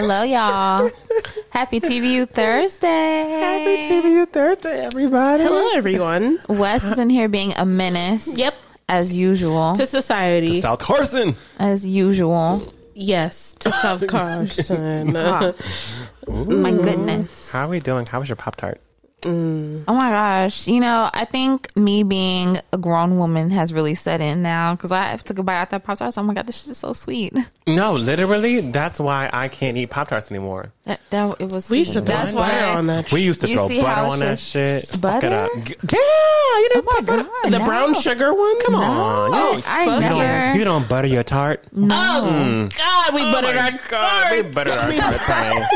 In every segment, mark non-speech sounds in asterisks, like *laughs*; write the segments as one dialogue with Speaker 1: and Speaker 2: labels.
Speaker 1: Hello, y'all. *laughs* Happy TBU Thursday.
Speaker 2: Happy TBU Thursday, everybody.
Speaker 3: Hello, everyone.
Speaker 1: Wes is in here being a menace.
Speaker 3: Yep.
Speaker 1: As usual.
Speaker 3: To society.
Speaker 2: South Carson.
Speaker 1: As usual.
Speaker 3: yes, to South *laughs* Carson.
Speaker 1: My goodness.
Speaker 2: How are we doing? How was your Pop Tart?
Speaker 1: Oh my gosh. You know, I think me being a grown woman has really set in now because I took a bite out that Pop Tart. Oh my God, this shit is so sweet. *laughs*
Speaker 2: No, literally, that's why I can't eat Pop Tarts anymore.
Speaker 1: That, that it was.
Speaker 3: we used to
Speaker 1: sweet.
Speaker 3: throw
Speaker 1: That's
Speaker 3: butter
Speaker 1: why.
Speaker 3: on that.
Speaker 2: We used to throw butter on that shit. Fuck it up.
Speaker 1: butter?
Speaker 2: G- Yeah, you
Speaker 1: Oh
Speaker 2: didn't
Speaker 1: my
Speaker 2: butter-
Speaker 1: God.
Speaker 3: the
Speaker 1: no.
Speaker 3: brown sugar one?
Speaker 2: Come on. You,
Speaker 1: I
Speaker 2: don't, you,
Speaker 1: never.
Speaker 2: don't, you don't butter your tart?
Speaker 3: Oh, God, we oh
Speaker 2: buttered
Speaker 3: our
Speaker 2: God, we
Speaker 3: tarts.
Speaker 2: buttered our *laughs* tarts.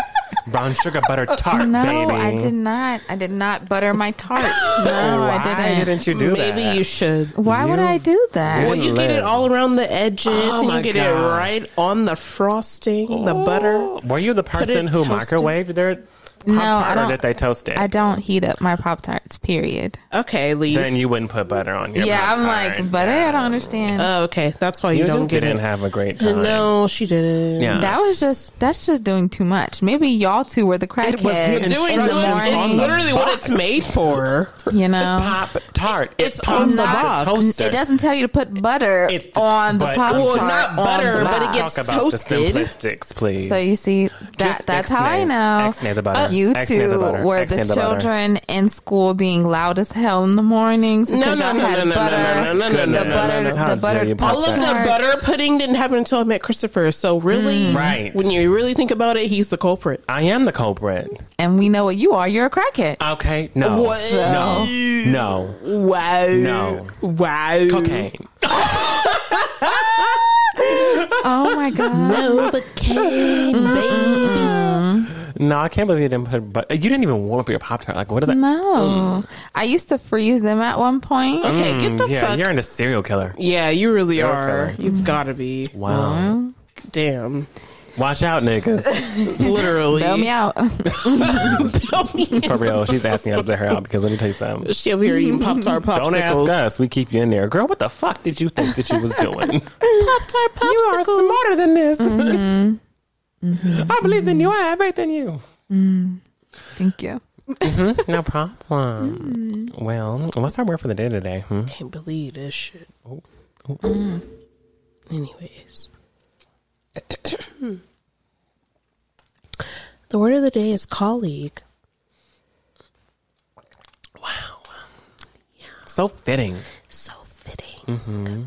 Speaker 2: Honey. Brown sugar butter uh, tart,
Speaker 1: No,
Speaker 2: baby.
Speaker 1: I did not. I did not butter my tart. *laughs* No,
Speaker 2: Why
Speaker 1: I didn't.
Speaker 2: didn't you do
Speaker 3: Maybe
Speaker 2: that?
Speaker 3: you should.
Speaker 1: Why would I do that?
Speaker 3: Well, you get it all around the edges,
Speaker 2: Oh
Speaker 3: and you get
Speaker 2: God.
Speaker 3: it right on the frosting, the butter.
Speaker 2: Oh, were you the person who
Speaker 3: toasted?
Speaker 2: microwaved their Pop
Speaker 1: No,
Speaker 2: Tart,
Speaker 1: I
Speaker 2: or
Speaker 1: don't-
Speaker 2: did they toast it?
Speaker 1: I don't heat up my Pop Tarts, period.
Speaker 3: Okay, leave.
Speaker 2: then you wouldn't put butter on your
Speaker 1: yeah, I'm like, butter? I don't understand.
Speaker 3: Oh, okay, that's why you,
Speaker 2: You
Speaker 3: don't
Speaker 2: just
Speaker 3: get
Speaker 2: didn't
Speaker 3: it.
Speaker 2: have a great time.
Speaker 3: No, she didn't.
Speaker 2: Yeah.
Speaker 1: that was just, that's just doing too much. Maybe y'all two were the
Speaker 2: was the
Speaker 1: crackheads
Speaker 3: Doing
Speaker 1: in the.
Speaker 3: It's
Speaker 1: morning,
Speaker 3: literally what it's made for.
Speaker 1: you know?
Speaker 2: Pop Tart.
Speaker 3: It's
Speaker 2: pops
Speaker 3: on the box.
Speaker 2: toaster.
Speaker 1: It doesn't tell you to put butter
Speaker 2: It's-
Speaker 1: on the
Speaker 2: but-
Speaker 1: Pop Tart.
Speaker 2: Well,
Speaker 3: not butter, but it gets
Speaker 2: Talk about the
Speaker 3: toasted.
Speaker 2: simplistics, please.
Speaker 1: So you see, that
Speaker 2: Just
Speaker 1: that's how I
Speaker 2: X-nay.
Speaker 1: know.
Speaker 2: X-nay the butter.
Speaker 1: Uh, You
Speaker 2: X-nay the
Speaker 1: two were
Speaker 2: X-nay
Speaker 1: the
Speaker 2: the
Speaker 1: children in school being loud as hell in the mornings
Speaker 3: No,
Speaker 1: because
Speaker 3: no,
Speaker 1: y'all
Speaker 3: no,
Speaker 1: had
Speaker 3: no, no,
Speaker 1: butter.
Speaker 3: no, no, no, no,
Speaker 1: the
Speaker 3: no, no,
Speaker 1: butter,
Speaker 2: no.
Speaker 1: The butter.
Speaker 3: All of the butter pudding didn't happen until I met Christopher. So really,
Speaker 2: Right.
Speaker 3: when you really think about it, he's the culprit.
Speaker 2: I am the culprit.
Speaker 1: and we know what you are. You're a crackhead.
Speaker 2: Okay, no,
Speaker 3: What?
Speaker 2: no, no,
Speaker 3: Wow.
Speaker 2: No.
Speaker 3: Wow.
Speaker 2: cocaine.
Speaker 1: Oh my god.
Speaker 3: no, Novocaine, baby.
Speaker 2: No, I can't believe you didn't put. But you didn't even warm up your pop tart. Like, what is that?
Speaker 1: No, mm. I used to freeze them at one point.
Speaker 3: Okay, get mm, the
Speaker 2: Mm, yeah,
Speaker 3: fuck.
Speaker 2: you're in a serial killer.
Speaker 3: yeah, you really
Speaker 2: Serial
Speaker 3: are.
Speaker 2: killer.
Speaker 3: You've got to be.
Speaker 2: Wow. Mm-hmm.
Speaker 3: Damn.
Speaker 2: Watch out, niggas. *laughs*
Speaker 3: Literally.
Speaker 1: Bail me out. *laughs*
Speaker 2: For real, she's asking us to let her out because let me tell you something.
Speaker 3: She over here eating Pop Tart popsicles.
Speaker 2: Don't ask us. We keep you in there, girl. What the fuck did you think that you was doing? *laughs*
Speaker 3: Pop Tart popsicles.
Speaker 2: you are smarter than this. Mm-hmm. Mm-hmm. I believe in you. I have faith in you. Mm.
Speaker 1: Thank you. Mm-hmm.
Speaker 2: No problem. Mm. Well, what's our word for the day today? Hmm?
Speaker 3: Can't believe this shit.
Speaker 2: Oh. oh.
Speaker 3: Anyways. *clears throat* the word of the day is colleague. Wow. Yeah.
Speaker 2: So fitting.
Speaker 3: So fitting. Mm-hmm.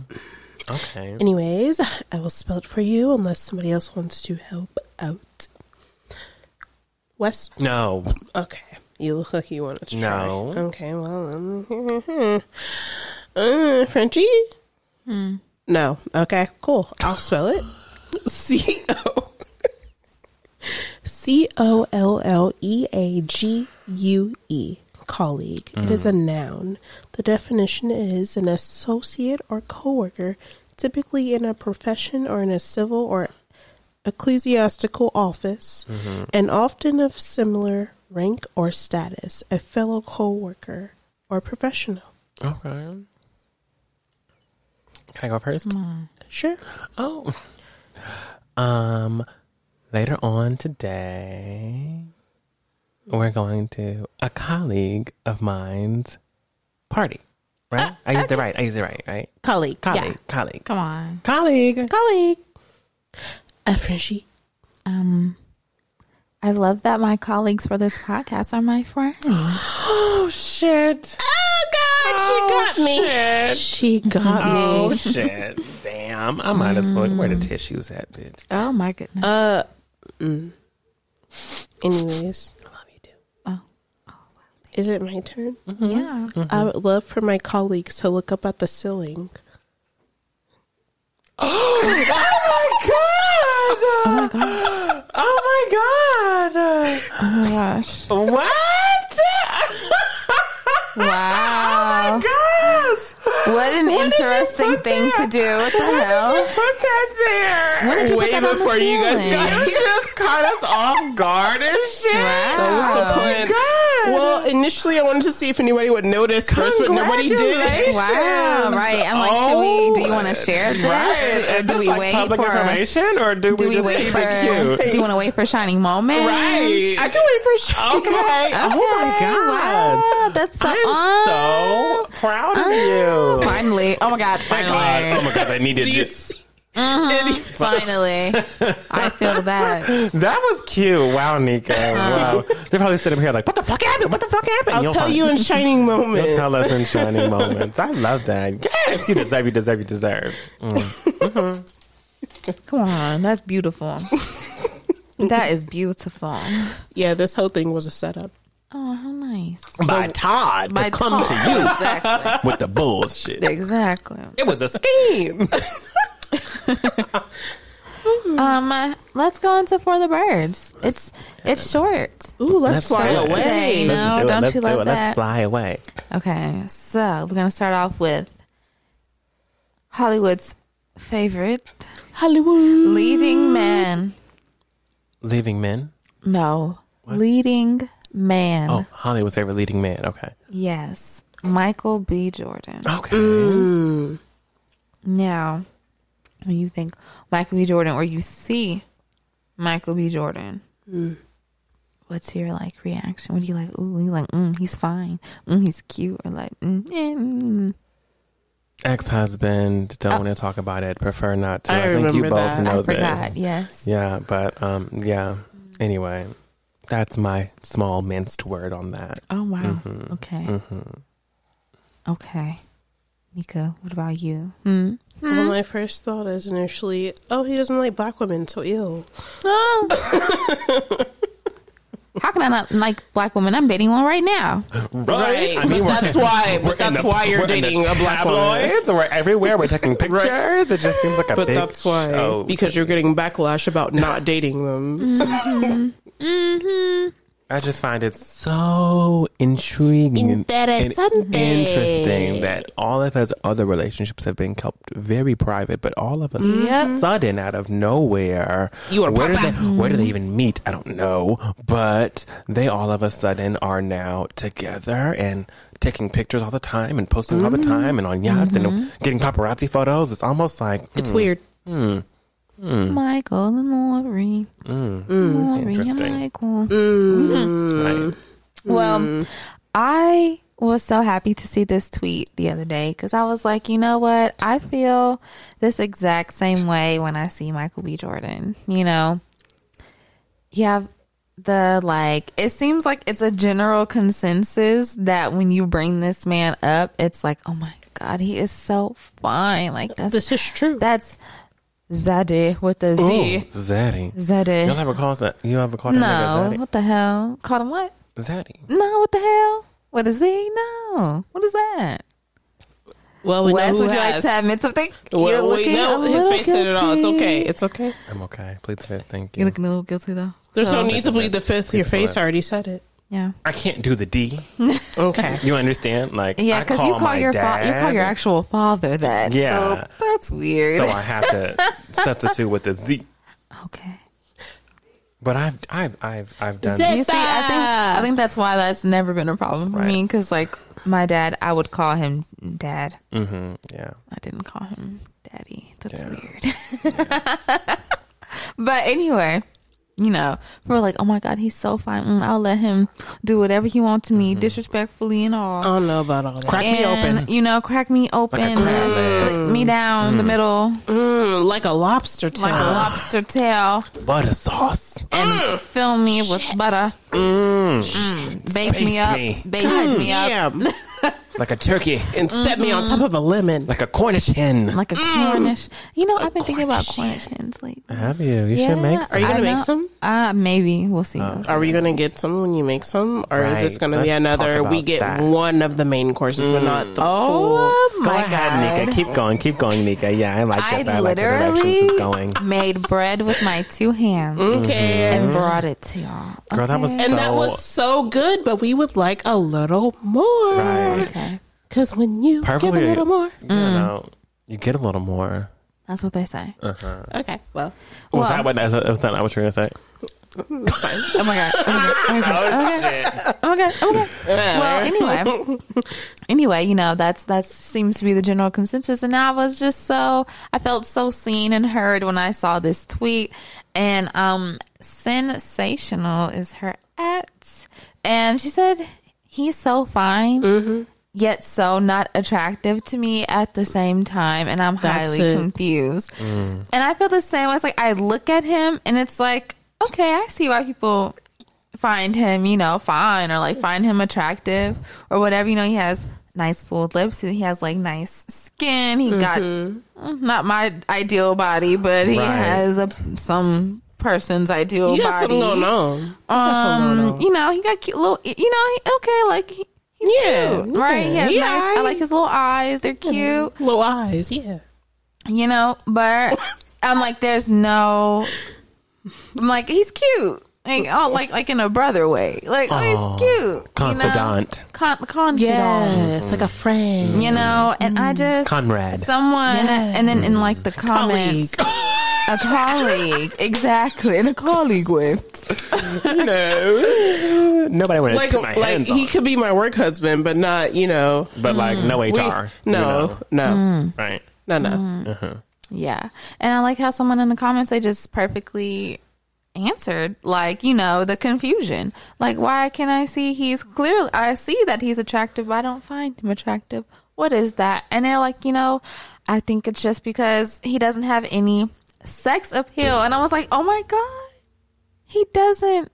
Speaker 2: Okay.
Speaker 3: Anyways, I will spell it for you unless somebody else wants to help out. Wes?
Speaker 2: No.
Speaker 3: Okay. You look like you wanted to try.
Speaker 2: No.
Speaker 3: Okay, well, um, *laughs* uh, Frenchie? No. Okay, cool. I'll spell it. C O *laughs* C O L L E A G U E. Colleague. It is a noun. The definition is an associate or coworker, typically in a profession or in a civil or ecclesiastical office, and often of similar rank or status, a fellow coworker or professional.
Speaker 2: Okay. Can I go first?
Speaker 3: Sure.
Speaker 2: Oh. Um, later on today, we're going to a colleague of mine's party. Right? I used it right. I used it right, right?
Speaker 3: Colleague.
Speaker 2: Colleague.
Speaker 3: Yeah.
Speaker 2: Colleague.
Speaker 1: Come on.
Speaker 2: Colleague.
Speaker 3: Colleague. A Frenchie.
Speaker 1: Um, I love that my colleagues for this podcast are my friends. *gasps*
Speaker 2: Oh, shit.
Speaker 3: Oh God, she got me.
Speaker 2: Shit.
Speaker 3: She got
Speaker 2: Oh,
Speaker 3: me.
Speaker 2: Oh shit. Damn. I might as well. Where the tissues at, bitch?
Speaker 1: Oh my goodness.
Speaker 3: Uh. mm. Anyways,
Speaker 2: I love you, too.
Speaker 1: oh,
Speaker 3: is it my turn? Mm-hmm.
Speaker 1: yeah. Mm-hmm.
Speaker 3: I would love for my colleagues to look up at the ceiling. *gasps*
Speaker 1: Oh my god.
Speaker 2: Oh, *gasps* oh my god!
Speaker 1: Oh my gosh.
Speaker 2: What? *laughs*
Speaker 1: Wow.
Speaker 2: Oh my gosh!
Speaker 1: What an interesting thing to do. What the hell?
Speaker 2: Put that there.
Speaker 1: When did you
Speaker 3: Way
Speaker 1: put that on the
Speaker 3: before you guys
Speaker 1: ceiling?
Speaker 3: got
Speaker 2: You just caught us off guard and shit.
Speaker 1: Wow.
Speaker 3: Oh that was the
Speaker 2: Oh
Speaker 3: plan.
Speaker 2: my god!
Speaker 3: Well, initially I wanted to see if anybody would notice first, but nobody did.
Speaker 1: Wow, right. I'm like, should we? Do you want to oh. share this?
Speaker 2: Right.
Speaker 1: Do, do
Speaker 2: this
Speaker 1: we
Speaker 2: like
Speaker 1: wait
Speaker 2: public
Speaker 1: for?
Speaker 2: information or do,
Speaker 1: Do
Speaker 2: we
Speaker 1: we
Speaker 2: just
Speaker 1: wait
Speaker 2: keep
Speaker 1: for?
Speaker 2: it cute?
Speaker 1: Do you want to wait for shining moment?
Speaker 2: Right.
Speaker 3: I can wait for sure.
Speaker 2: Okay. Oh my god.
Speaker 1: Wow, that's so.
Speaker 2: I'm so proud of oh. you.
Speaker 1: Finally. Oh my god.
Speaker 2: my
Speaker 1: Finally.
Speaker 2: god. Oh my god. I needed
Speaker 3: Do
Speaker 2: you.
Speaker 3: You *laughs* see?
Speaker 1: Finally. I feel that. *laughs*
Speaker 2: That was cute. Wow, Nico. Wow. They're probably sitting here like, what the fuck happened? What the fuck happened?
Speaker 3: I'll
Speaker 2: You'll
Speaker 3: tell
Speaker 2: find-
Speaker 3: you in shining moments.
Speaker 2: You'll tell us in shining moments. I love that. Yes, you deserve, you deserve, you deserve. Mm. *laughs*
Speaker 1: Come on. That's beautiful. that is beautiful.
Speaker 3: Yeah, this whole thing was a setup.
Speaker 1: Oh, how nice.
Speaker 2: By Todd
Speaker 1: By
Speaker 2: to come
Speaker 1: Tom.
Speaker 2: to you
Speaker 1: Exactly.
Speaker 2: with the bullshit.
Speaker 1: Exactly.
Speaker 2: It was a scheme. *laughs*
Speaker 1: Um, let's go into for the birds. It's it's short.
Speaker 3: Ooh, let's,
Speaker 2: Let's
Speaker 3: fly
Speaker 2: do
Speaker 3: away.
Speaker 1: No,
Speaker 2: Let's do
Speaker 1: don't
Speaker 2: Let's
Speaker 1: you
Speaker 2: do
Speaker 1: love
Speaker 2: it.
Speaker 1: that?
Speaker 2: Let's fly away.
Speaker 1: Okay, so we're gonna start off with Hollywood's favorite
Speaker 3: Hollywood.
Speaker 1: leading man.
Speaker 2: Leading men.
Speaker 1: No, leading man.
Speaker 2: Oh, Hollywood's favorite leading man. Okay.
Speaker 1: Yes, Michael B. Jordan.
Speaker 2: Okay.
Speaker 1: Now, when you think Michael B. Jordan or you see Michael B. Jordan, what's your like reaction? What do you like? Ooh, you like? Mm, he's fine. Mm, he's cute. Or like, mm, mm.
Speaker 2: Ex husband. Don't want to talk about it. Prefer not to.
Speaker 3: I
Speaker 2: I, think you both
Speaker 3: that.
Speaker 2: know
Speaker 1: I forgot.
Speaker 2: this.
Speaker 1: Yes.
Speaker 2: Yeah, but um, yeah. Anyway, that's my small minced word on that.
Speaker 1: Oh wow.
Speaker 2: Mhm.
Speaker 1: Okay.
Speaker 2: Mhm.
Speaker 1: Okay. Nika, what about you? Hmm.
Speaker 3: Well, hmm. my first thought is initially, oh, he doesn't like black women, so ill. Oh. *laughs*
Speaker 1: How can I not like black women? I'm dating one right now.
Speaker 3: Right.
Speaker 2: I mean,
Speaker 3: that's why. *laughs* But that's
Speaker 2: the-
Speaker 3: why you're
Speaker 2: we're in the
Speaker 3: dating a black woman.
Speaker 2: tabloids. We're everywhere. We're taking *laughs* pictures. It just seems like a
Speaker 3: But
Speaker 2: big
Speaker 3: that's why
Speaker 2: show.
Speaker 3: because you're getting backlash about not dating them. Mm-hmm. Mm-hmm.
Speaker 2: I just find it so intriguing and interesting that all of his other relationships have been kept very private, but all of a sudden, out of nowhere,
Speaker 3: You wanna
Speaker 2: where do they where do they even meet? I don't know, but they all of a sudden are now together and taking pictures all the time and posting all the time and on yachts and getting paparazzi photos. It's almost like
Speaker 3: It's
Speaker 2: hmm,
Speaker 3: weird.
Speaker 2: hmm, hmm,
Speaker 1: Michael and Lori.
Speaker 2: hmm.
Speaker 1: Lori and
Speaker 2: Interesting.
Speaker 1: Michael.
Speaker 2: Right.
Speaker 1: Well, I was so happy to see this tweet the other day because I was like, you know what? I feel this exact same way when I see Michael B. Jordan. You know, you have the like, it seems like it's a general consensus that when you bring this man up, it's like, oh my God, he is so fine. Like, that's,
Speaker 3: This is true.
Speaker 1: that's Zaddy with the Z.
Speaker 2: Ooh, Zaddy. Y'all
Speaker 1: Zaddy.
Speaker 2: ever call that? You ever call that
Speaker 1: No,
Speaker 2: nigga
Speaker 1: what the hell? Called him what?
Speaker 2: Zaddy? Zaddy.
Speaker 1: No, what the hell? What is he? No. What is that?
Speaker 3: well, we
Speaker 1: Wes,
Speaker 3: know who
Speaker 1: would you like to admit something?
Speaker 3: Well,
Speaker 1: You're
Speaker 3: we
Speaker 1: looking
Speaker 3: know
Speaker 1: a
Speaker 3: his
Speaker 1: little
Speaker 3: face said it all. It's okay. It's okay.
Speaker 2: I'm okay. Plead the fifth. thank you.
Speaker 1: You're looking a little guilty though.
Speaker 3: There's
Speaker 1: So-
Speaker 3: no need to plead the fifth. Your
Speaker 2: Please,
Speaker 3: face already said it.
Speaker 1: Yeah.
Speaker 2: I can't do the D.
Speaker 3: Okay. *laughs*
Speaker 2: You understand? Like,
Speaker 1: Yeah,
Speaker 2: I
Speaker 1: because you call
Speaker 2: my
Speaker 1: your fa- you call your actual father that.
Speaker 2: Yeah.
Speaker 1: So that's weird.
Speaker 2: So I have to *laughs* substitute with the Z.
Speaker 1: okay.
Speaker 2: But I've, I've, I've, I've done.
Speaker 3: Zed-
Speaker 1: You see, I think I think that's why that's never been a problem for me because like my dad, I would call him dad.
Speaker 2: Mm-hmm. yeah.
Speaker 1: I didn't call him daddy. That's
Speaker 2: Yeah.
Speaker 1: weird. *laughs* but anyway, you know, we were like, oh my God, he's so fine. Mm, I'll let him do whatever he wants to me, disrespectfully and all.
Speaker 3: I don't know about all that.
Speaker 2: Crack me open.
Speaker 1: You know, crack me open,
Speaker 2: Like a crab
Speaker 1: split me down the middle
Speaker 3: Mm, like a lobster tail.
Speaker 1: like a lobster tail,
Speaker 2: Butter sauce.
Speaker 1: and fill me with butter.
Speaker 2: Mm.
Speaker 1: Bake me up,
Speaker 2: me.
Speaker 1: baste me up
Speaker 3: Damn. *laughs*
Speaker 2: Like a turkey.
Speaker 3: and set me on top of a lemon.
Speaker 2: Like a Cornish hen.
Speaker 1: like a Cornish. You know, I've been thinking about
Speaker 3: Cornish
Speaker 1: Cornish hens lately.
Speaker 2: have you? You should make some.
Speaker 3: Are you gonna make
Speaker 1: know-
Speaker 3: some?
Speaker 1: Uh, maybe we'll see. We'll see.
Speaker 3: Are we gonna get some when you make some, or is this
Speaker 2: Right.
Speaker 3: gonna be
Speaker 2: Let's
Speaker 3: another? We
Speaker 2: about
Speaker 3: get
Speaker 2: that.
Speaker 3: one of the main courses, but not the full.
Speaker 1: Oh
Speaker 2: Go
Speaker 1: my
Speaker 2: ahead,
Speaker 1: god!
Speaker 2: Nika. Keep going. Keep going, Nika. Yeah, I like
Speaker 1: I
Speaker 2: this. I like the directions
Speaker 1: literally
Speaker 2: it's going.
Speaker 1: made bread with my two hands
Speaker 3: Okay.
Speaker 1: and brought it to y'all.
Speaker 2: Girl, that was
Speaker 1: Okay.
Speaker 3: And that was so good, but we would like a little more.
Speaker 2: Right.
Speaker 1: Okay.
Speaker 3: Because when you
Speaker 2: Perfectly.
Speaker 3: give a little more.
Speaker 2: You know, you get a little more.
Speaker 1: That's what they say.
Speaker 2: Uh-huh.
Speaker 3: Okay. Well,
Speaker 2: Was
Speaker 1: Well-
Speaker 2: that what? Was that not what you were gonna say?
Speaker 3: It's *laughs* fine.
Speaker 1: Oh my god. Okay. Okay. Okay. Okay. okay. Well, anyway, anyway, you know that's that seems to be the general consensus, and I was just so I felt so seen and heard when I saw this tweet, and um, sensational is her at, and she said he's so fine. Yet so not attractive to me at the same time, and I'm
Speaker 3: That's
Speaker 1: highly
Speaker 3: it.
Speaker 1: confused. And I feel the same. way. It's like I look at him, and it's like, okay, I see why people find him, you know, fine or like find him attractive or whatever. You know, he has nice full lips. He has like nice skin. He got mm, not my ideal body, but he
Speaker 2: Right.
Speaker 1: has a, some person's ideal
Speaker 3: You got
Speaker 1: body.
Speaker 3: something going on. You got going
Speaker 1: Um,
Speaker 3: on.
Speaker 1: you know, he got cute little. You know, he, okay, like he, he's
Speaker 3: Yeah,
Speaker 1: cute, right? He
Speaker 3: yeah,
Speaker 1: has
Speaker 3: he
Speaker 1: nice. I like his little eyes. They're cute
Speaker 3: Little eyes, yeah.
Speaker 1: you know, but *laughs* I'm like, there's no, I'm like, he's cute. Like, oh, like, like in a brother way. Like, oh,
Speaker 2: Aw,
Speaker 1: he's cute.
Speaker 2: confidant.
Speaker 1: You know? Con- confidant.
Speaker 3: Yes, like a mm-hmm. friend.
Speaker 1: You know, and I mm. just,
Speaker 2: Conrad.
Speaker 1: someone, and then in like the comments, a colleague, *laughs* exactly, in a colleague way.
Speaker 3: no.
Speaker 2: Nobody would
Speaker 3: Like,
Speaker 2: put my
Speaker 3: like
Speaker 2: hands
Speaker 3: he
Speaker 2: on.
Speaker 3: could be my work husband, but not, you know.
Speaker 2: but like mm. no
Speaker 3: we-
Speaker 2: HR. you
Speaker 3: no,
Speaker 2: know,
Speaker 3: no,
Speaker 1: Mm.
Speaker 2: right?
Speaker 3: no, no. Mm. Uh-huh.
Speaker 1: Yeah. And I like how someone in the comments, they just perfectly answered, like, you know, the confusion. Like, why can I see he's clearly, I see that he's attractive, but I don't find him attractive. What is that? And they're like, you know, I think it's just because he doesn't have any sex appeal. And I was like, oh my God, he doesn't.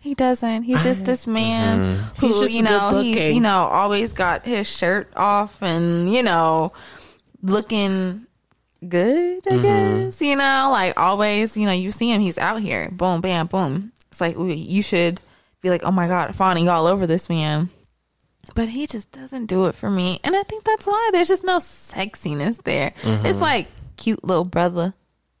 Speaker 1: He doesn't. He's just this man who,
Speaker 3: He's just
Speaker 1: you know, he's, you know, always got his shirt off and, you know, looking good, I mm-hmm. guess. You know, like always, you know, you see him, he's out here. Boom, bam, boom. It's like, ooh, you should be like, oh my God, fawning all over this man. But he just doesn't do it for me. And I think that's why there's just no sexiness there. It's mm-hmm. like cute little brother. *laughs*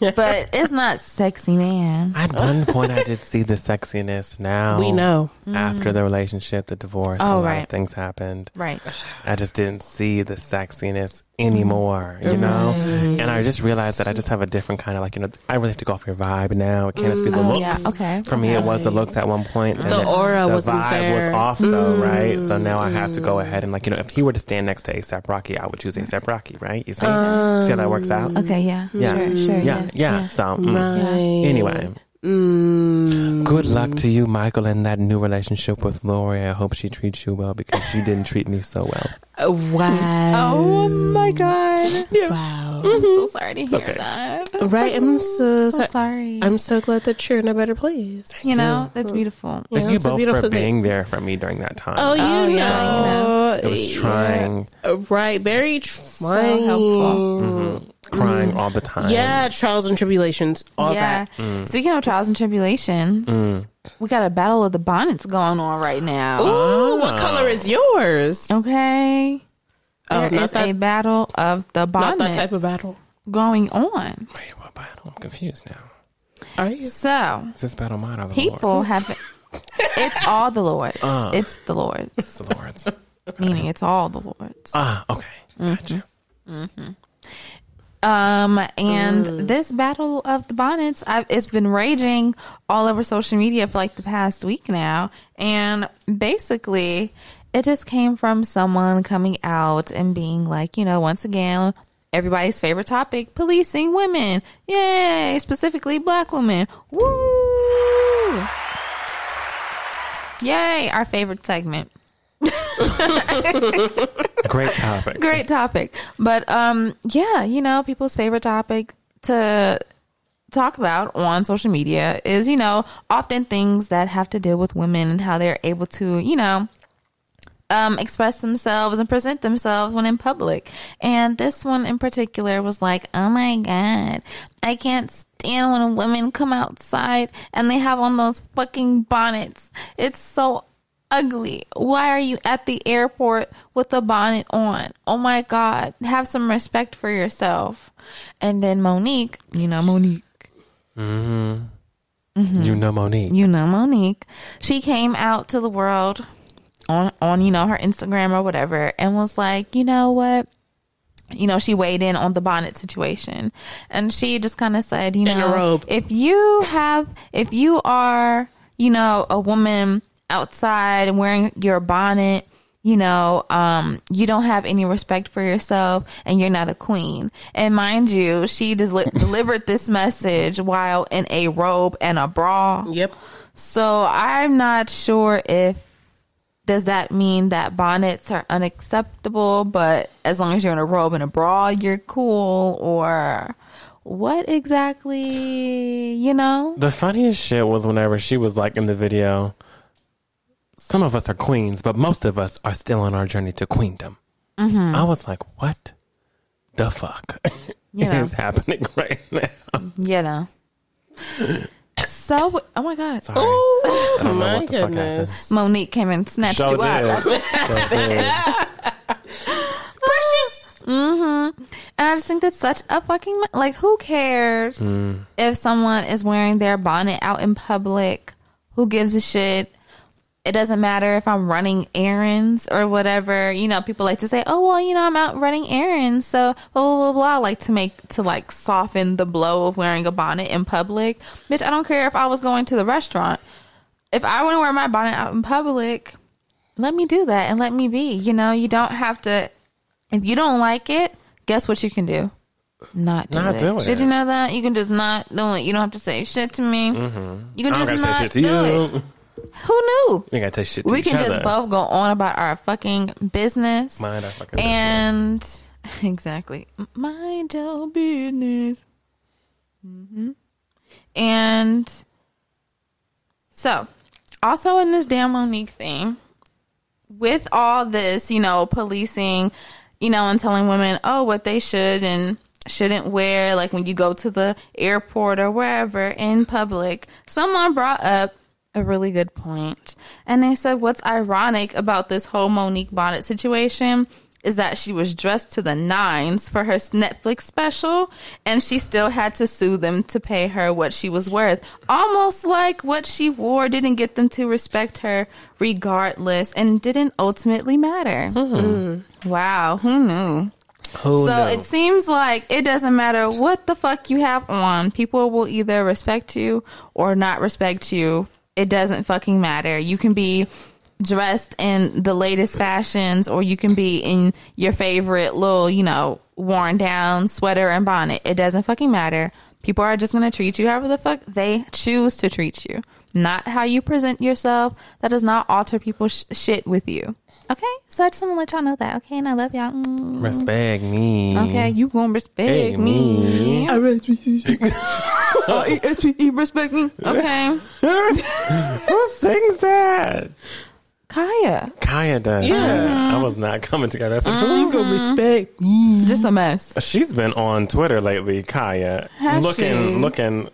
Speaker 1: but it's not sexy man.
Speaker 2: At one point, I did see the sexiness. Now
Speaker 3: We know.
Speaker 2: after mm-hmm. the relationship, the divorce, a
Speaker 1: Oh,
Speaker 2: lot
Speaker 1: right.
Speaker 2: of things happened.
Speaker 1: Right.
Speaker 2: I just didn't see the sexiness anymore, you know? And I just realized that I just have a different kind of like, you know, I really have to go off your vibe now. It can't just be the mm,
Speaker 1: Oh,
Speaker 2: looks.
Speaker 1: yeah. Okay.
Speaker 2: For me, it was the looks at one point. and
Speaker 3: The aura
Speaker 2: the
Speaker 3: wasn't
Speaker 2: vibe
Speaker 3: there.
Speaker 2: was off though, mm. right? So now I have to go mm. ahead and like, you know, if he were to stand next to ASAP Rocky, I would choose ASAP Rocky, right? You see? see how that works out?
Speaker 1: Um, okay, yeah.
Speaker 2: Yeah.
Speaker 1: Sure, sure.
Speaker 2: Yeah, yeah. So, mm.
Speaker 3: Right.
Speaker 2: anyway.
Speaker 3: Mm.
Speaker 2: Good luck to you, Michael, in that new relationship with Lori. I hope she treats you well because she didn't treat me so well.
Speaker 3: Uh, *laughs* wow.
Speaker 1: Oh my God.
Speaker 3: Wow.
Speaker 1: I'm so sorry to hear
Speaker 2: Okay.
Speaker 1: that.
Speaker 3: Right. I'm so,
Speaker 1: So
Speaker 3: sorry.
Speaker 1: sorry.
Speaker 3: I'm so glad that you're in a better place.
Speaker 1: you know, that's beautiful.
Speaker 2: Thank you
Speaker 3: it's a
Speaker 2: both
Speaker 3: beautiful
Speaker 2: for
Speaker 3: thing.
Speaker 2: being there for me during that time.
Speaker 3: Oh, you,
Speaker 1: Oh,
Speaker 3: know.
Speaker 1: yeah, you know.
Speaker 2: it was trying,
Speaker 3: Uh, Right. Very trying.
Speaker 1: helpful.
Speaker 2: Crying all the time.
Speaker 3: Yeah. Trials and tribulations. All
Speaker 1: yeah.
Speaker 3: that. Mm.
Speaker 1: Speaking of trials and tribulations, we got a battle of the bonnets going on right now.
Speaker 3: Ooh, what color is yours?
Speaker 1: Okay.
Speaker 3: Oh,
Speaker 1: There
Speaker 3: not
Speaker 1: is
Speaker 3: that-
Speaker 1: a battle of the
Speaker 3: Not that type of battle.
Speaker 1: going on.
Speaker 2: Wait, what battle? I'm confused now.
Speaker 3: Are you?
Speaker 1: So
Speaker 2: Is this battle mine or the
Speaker 1: people
Speaker 2: Lord's?
Speaker 1: have. It's all the Lords.
Speaker 2: Uh.
Speaker 1: It's the Lords,
Speaker 2: It's the Lord's.
Speaker 1: meaning it's all the Lords.
Speaker 2: ah, okay. Gotcha.
Speaker 1: Um, and this battle of the bonnets, I've, it's been raging all over social media for like the past week now. And basically, it just came from someone coming out and being like, you know, once again, everybody's favorite topic, policing women. Yay! Specifically black women. Woo! Yay! Our favorite segment. *laughs* *laughs*
Speaker 2: Great topic.
Speaker 1: great topic. But um yeah you know people's favorite topic to talk about on social media is you know often things that have to deal with women and how they're able to you know um express themselves and present themselves when in public. And this one in particular was like oh my god i can't stand when women come outside and they have on those fucking bonnets. It's so ugly. Why are you at the airport with a bonnet on? Oh my God. Have some respect for yourself. And then Mo'Nique, you know, Mo'Nique, mm-hmm. Mm-hmm.
Speaker 2: You know Mo'Nique.
Speaker 1: you know, Mo'Nique, she came out to the world on, on, you know, her Instagram or whatever and was like, you know what? you know, she weighed in on the bonnet situation. And she just kind of said, you
Speaker 3: In a
Speaker 1: know,
Speaker 3: robe.
Speaker 1: if you have, if you are, you know, a woman outside and wearing your bonnet, you know, um, you don't have any respect for yourself and you're not a queen. And mind you, she deli- *laughs* delivered this message while in a robe and a bra.
Speaker 3: Yep.
Speaker 1: So I'm not sure if does that mean that bonnets are unacceptable, but as long as you're in a robe and a bra, you're cool, or what exactly? You know?
Speaker 2: The funniest shit was whenever she was like in the video. Some of us are queens, but most of us are still on our journey to queendom.
Speaker 1: Mm-hmm.
Speaker 2: I was like, what the fuck
Speaker 1: Yeah.
Speaker 2: is happening right now?
Speaker 1: You know. So, oh my God,
Speaker 2: Sorry. I
Speaker 3: Oh
Speaker 2: don't
Speaker 3: my
Speaker 2: what the fuck happened.
Speaker 3: goodness.
Speaker 1: Mo'Nique came and snatched
Speaker 2: Sure
Speaker 1: you up.
Speaker 2: did. Sure did.
Speaker 3: Precious.
Speaker 1: Mm-hmm. And I just think that's such a fucking like. Who cares
Speaker 2: Mm.
Speaker 1: if someone is wearing their bonnet out in public? Who gives a shit? It doesn't matter if I'm running errands or whatever. You know, people like to say, "Oh, well, you know, I'm out running errands." So blah blah blah. blah. I like to make to like soften the blow of wearing a bonnet in public. Bitch, I don't care if I was going to the restaurant. If I want to wear my bonnet out in public, let me do that and let me be. You know, you don't have to. If you don't like it, guess what you can do? Not do
Speaker 2: Not
Speaker 1: it.
Speaker 2: do it.
Speaker 1: Did you know that you can just not do it? You don't have to say shit to me. You can
Speaker 2: Mm-hmm. I don't
Speaker 1: just not
Speaker 2: say shit to
Speaker 1: do
Speaker 2: you.
Speaker 1: it. *laughs* Who knew?
Speaker 2: You gotta take shit to
Speaker 1: We can just
Speaker 2: other.
Speaker 1: both go on about our fucking business.
Speaker 2: Mind our fucking business.
Speaker 1: and *laughs* exactly, mind your business. hmm And so, also in this damn Mo'Nique thing, with all this, you know, policing, you know, and telling women, oh, what they should and shouldn't wear, like when you go to the airport or wherever in public, someone brought up a really good point. And they said, what's ironic about this whole Mo'Nique Bonnet situation is that she was dressed to the nines for her Netflix special and she still had to sue them to pay her what she was worth. Almost like what she wore didn't get them to respect her regardless and didn't ultimately matter. Mm-hmm. Mm. Wow, who knew?
Speaker 2: Who
Speaker 1: so
Speaker 2: knew?
Speaker 1: it seems like it doesn't matter what the fuck you have on. People will either respect you or not respect you. It doesn't fucking matter. You can be dressed in the latest fashions or you can be in your favorite little, you know, worn down sweater and bonnet. It doesn't fucking matter. People are just going to treat you however the fuck they choose to treat you. Not how you present yourself. That does not alter people's sh- shit with you. Okay? So I just want to let y'all know that. Okay? And I love y'all. Mm.
Speaker 2: Respect me.
Speaker 1: Okay, you gonna respect
Speaker 2: Hey,
Speaker 1: me.
Speaker 2: me.
Speaker 1: I respect you. *laughs* respect me. Okay, *laughs*
Speaker 2: Who sings that?
Speaker 1: Kaya,
Speaker 2: Kaya does.
Speaker 3: Yeah.
Speaker 2: I was not coming together. I was like,
Speaker 1: Mm-hmm.
Speaker 2: who you gonna respect me?
Speaker 1: just a mess.
Speaker 2: She's been on Twitter lately, Kaya.
Speaker 1: Has
Speaker 2: looking,
Speaker 1: she?
Speaker 2: looking,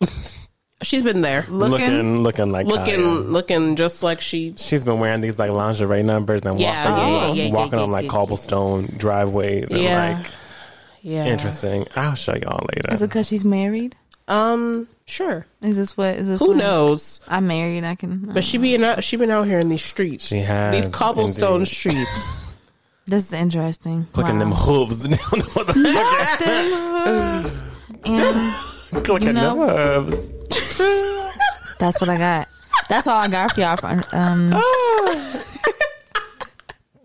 Speaker 2: *laughs*
Speaker 3: She's been there.
Speaker 1: Looking,
Speaker 2: looking, looking like
Speaker 3: Looking
Speaker 2: Kaya.
Speaker 3: looking just like she
Speaker 2: She's been wearing these like lingerie numbers and
Speaker 3: Yeah,
Speaker 2: walking,
Speaker 3: yeah,
Speaker 2: on,
Speaker 3: yeah, yeah,
Speaker 2: walking
Speaker 3: yeah,
Speaker 2: on like
Speaker 3: yeah,
Speaker 2: cobblestone driveways and
Speaker 3: Yeah.
Speaker 2: like
Speaker 3: Yeah.
Speaker 2: interesting. I'll show y'all later.
Speaker 1: is it because she's married?
Speaker 3: Um sure.
Speaker 1: Is this what? Is this?
Speaker 3: Who
Speaker 1: what-
Speaker 3: knows?
Speaker 1: I'm married. I can.
Speaker 3: But she been out she been out here in these streets.
Speaker 2: She has,
Speaker 3: these cobblestone
Speaker 2: indeed.
Speaker 3: streets. *laughs*
Speaker 1: this is interesting.
Speaker 2: Clicking
Speaker 1: Wow. *laughs*
Speaker 2: them hooves down the motherfucker.
Speaker 1: Them hooves. and
Speaker 2: Clicking
Speaker 1: You know-
Speaker 2: them
Speaker 1: that's what I got. That's all I got for y'all. For, um,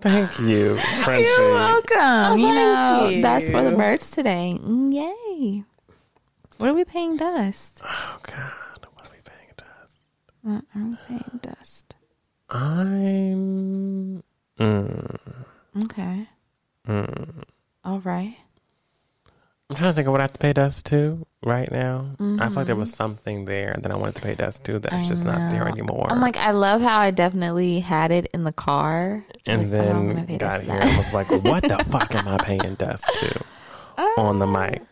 Speaker 2: Thank you, Frenchie.
Speaker 1: you're welcome. you know,
Speaker 3: thank
Speaker 1: that's for the birds today. Mm, Yay! What are we paying dust?
Speaker 2: Oh God, what are we paying to us?
Speaker 1: What are we paying dust?
Speaker 2: I'm. Mm,
Speaker 1: Okay.
Speaker 2: mm.
Speaker 1: All right.
Speaker 2: I'm trying to think of what I have to pay dust to right now. I feel like there was
Speaker 1: Mm-hmm.
Speaker 2: something there that I wanted to pay dust to that's just not there anymore.
Speaker 1: I'm like, I love how I definitely had it in the car.
Speaker 2: and
Speaker 1: Like, oh,
Speaker 2: then
Speaker 1: pay
Speaker 2: got here and was like, what the *laughs* fuck am I paying dust to on the mic?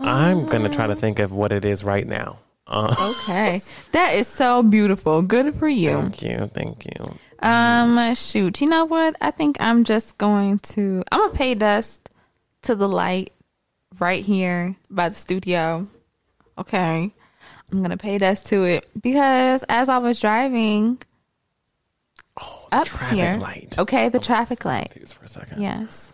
Speaker 2: I'm gonna try to think of what it is right now. Uh,
Speaker 1: Okay. that is so beautiful. Good for you.
Speaker 2: Thank you, thank you.
Speaker 1: Um, shoot. You know what? I think I'm just going to. I'm gonna pay dust to the light right here by the studio. Okay. I'm gonna pay dust to it because as I was driving
Speaker 2: Oh, the
Speaker 1: up
Speaker 2: traffic
Speaker 1: here,
Speaker 2: light.
Speaker 1: okay, the
Speaker 2: I
Speaker 1: traffic light.
Speaker 2: for a second.
Speaker 1: Yes.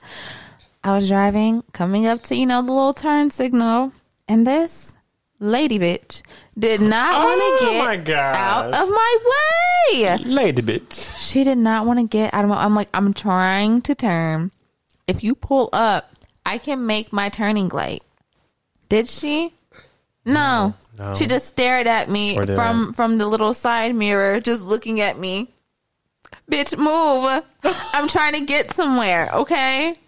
Speaker 1: I was driving, coming up to, you know, the little turn signal, and this lady bitch did not want
Speaker 2: Oh,
Speaker 1: to
Speaker 2: my
Speaker 1: get out of my way.
Speaker 2: Lady bitch.
Speaker 1: She did not want to get out of my way. I'm like, I'm trying to turn. If you pull up, I can make my turning light. Did she? No.
Speaker 2: No.
Speaker 1: She just stared at me
Speaker 2: Or did
Speaker 1: from from the little side mirror, just looking at me. Bitch, move. *laughs* I'm trying to get somewhere, okay?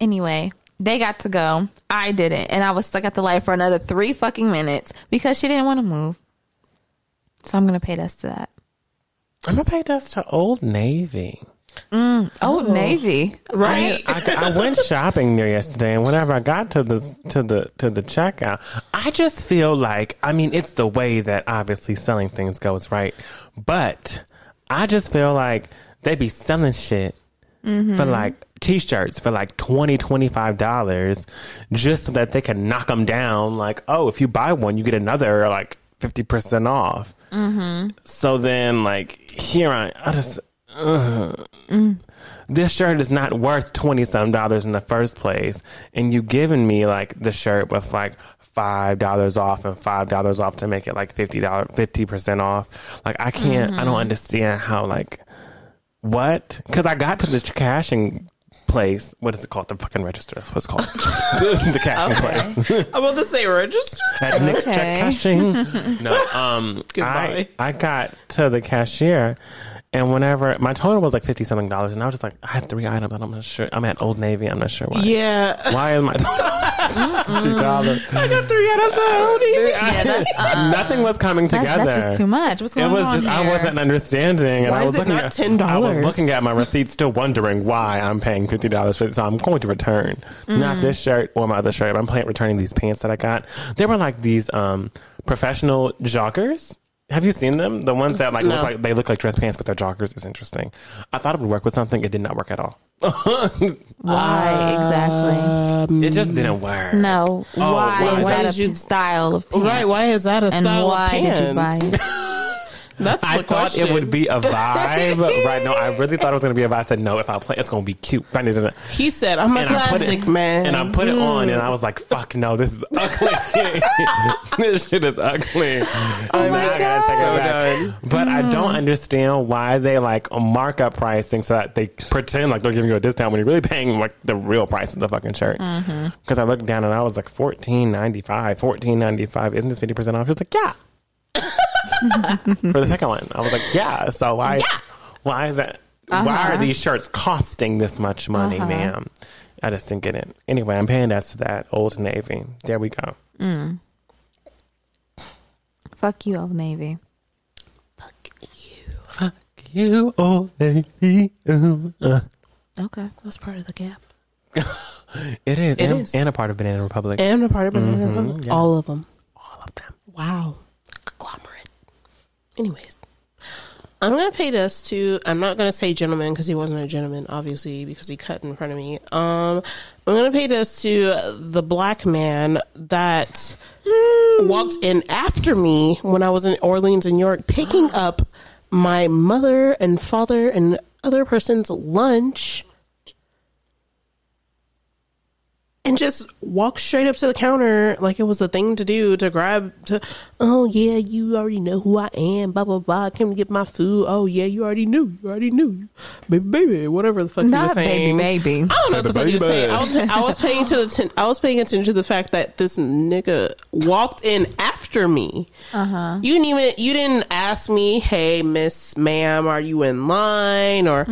Speaker 1: Anyway, they got to go. I didn't. And I was stuck at the light for another three fucking minutes because she didn't want to move. So I'm going to pay dust to that.
Speaker 2: I'm gonna pay dust to Old Navy. Mm.
Speaker 1: Oh, oh, Navy.
Speaker 3: Right.
Speaker 2: I, I went shopping there yesterday, and whenever I got to the to the to the checkout, I just feel like I mean it's the way that obviously selling things goes, right? But I just feel like they be selling shit for mm-hmm. like t-shirts for like 20 25 dollars just so that they can knock them down like oh if you buy one you get another like 50% off mm-hmm. so then like here i i just this shirt is not worth 20 some dollars in the first place and you giving me like the shirt with like five dollars off and five dollars off to make it like fifty dollars fifty percent off. Like i can't i don't understand how like what? Because i got to the cashing place. What is it called? The fucking register. That's what it's called. *laughs* The cashing place.
Speaker 3: I'm about to say register.
Speaker 2: at Nick's
Speaker 1: Okay.
Speaker 2: check cashing. *laughs* no, um,
Speaker 3: Goodbye.
Speaker 2: I, I got to the cashier, and whenever my total was like fifty something dollars, and I was just like, I had three items, and I'm not sure. I'm at Old Navy. I'm not sure why.
Speaker 3: Yeah.
Speaker 2: Why is my total *laughs* fifty dollars? *laughs*
Speaker 3: I got three items out.
Speaker 1: Yeah, that's, *laughs* uh,
Speaker 2: Nothing was coming
Speaker 1: that-
Speaker 2: together.
Speaker 1: that's just too much. What's going It
Speaker 2: was
Speaker 1: on
Speaker 2: just I
Speaker 1: here?
Speaker 2: wasn't understanding, and
Speaker 3: Why
Speaker 2: I
Speaker 3: is
Speaker 2: was
Speaker 3: it
Speaker 2: looking
Speaker 3: not
Speaker 2: at
Speaker 3: $10?
Speaker 2: I was looking at my receipt, still wondering why I'm paying fifty dollars for it. So I'm going to return not this shirt or my other shirt. I'm playing returning these pants that I got. They were like these um, professional joggers. Have you seen them? The ones that like look like they look like dress pants, but they're joggers. Is interesting. I thought it would work with something. It did not work at all. *laughs*
Speaker 1: Why exactly?
Speaker 2: Um, it just didn't work.
Speaker 1: No.
Speaker 2: Oh,
Speaker 1: why
Speaker 2: why
Speaker 1: is that
Speaker 3: did
Speaker 1: a
Speaker 3: you-
Speaker 1: style of pants?
Speaker 3: Right. Why is that a
Speaker 1: And
Speaker 3: style
Speaker 1: why
Speaker 3: of
Speaker 1: did you buy it? *laughs*
Speaker 3: That's
Speaker 2: I thought
Speaker 3: question.
Speaker 2: it would be a vibe. *laughs* right? No, I really thought it was going to be a vibe. I said, no, if I play, it's going to be cute. I needed it.
Speaker 3: He said, "I'm a
Speaker 2: And I
Speaker 3: classic
Speaker 2: it-
Speaker 3: man."
Speaker 2: And I put it on, and I mm. was like, "Fuck no, this is ugly. *laughs* this shit is ugly." Oh
Speaker 1: my God.
Speaker 3: So done.
Speaker 2: But I don't mm. understand why they like mark up pricing so that they pretend like they're giving you a discount when you're really paying like the real price of the fucking shirt. Mm-hmm. Because I looked down and I was like fourteen ninety five, fourteen ninety five. Isn't this fifty percent off? She was like, "Yeah." For the second one, I was like, "Yeah." So why? Why is that? Why
Speaker 1: Uh-huh.
Speaker 2: are these shirts costing this much money,
Speaker 1: Uh-huh.
Speaker 2: ma'am? I just didn't get it. Anyway, I'm paying that to that old navy. There we go.
Speaker 1: Fuck you, Old Navy.
Speaker 2: Fuck you, Fuck you, old navy. Uh.
Speaker 1: Okay.
Speaker 3: That's part of the gap. *laughs*
Speaker 2: It is,
Speaker 3: It
Speaker 2: and,
Speaker 3: is.
Speaker 2: and a part of Banana Republic.
Speaker 3: And a part of Banana Republic.
Speaker 2: Mm-hmm. yeah.
Speaker 3: All of them.
Speaker 2: All of them.
Speaker 3: Wow. Conglomerate. Anyways, I'm to pay this to, I'm not to say gentleman because he wasn't a gentleman, obviously, because he cut in front of me. Um, I'm to pay this to the black man that walked in after me when I was in Orleans, New York, picking up my mother and father and other person's lunch. And just walk straight up to the counter like it was a thing to do to grab to oh yeah you already know who i am blah blah blah come to get my food oh yeah you already knew you already knew baby baby whatever the fuck he was
Speaker 1: Not
Speaker 3: saying
Speaker 1: baby, baby.
Speaker 3: I don't know what the fuck he was saying. I was I was paying to the ten, I was paying attention to the fact that this nigga walked in after me. Uh-huh. You didn't even you didn't ask me, "Hey, Miss Ma'am, are you in line?" or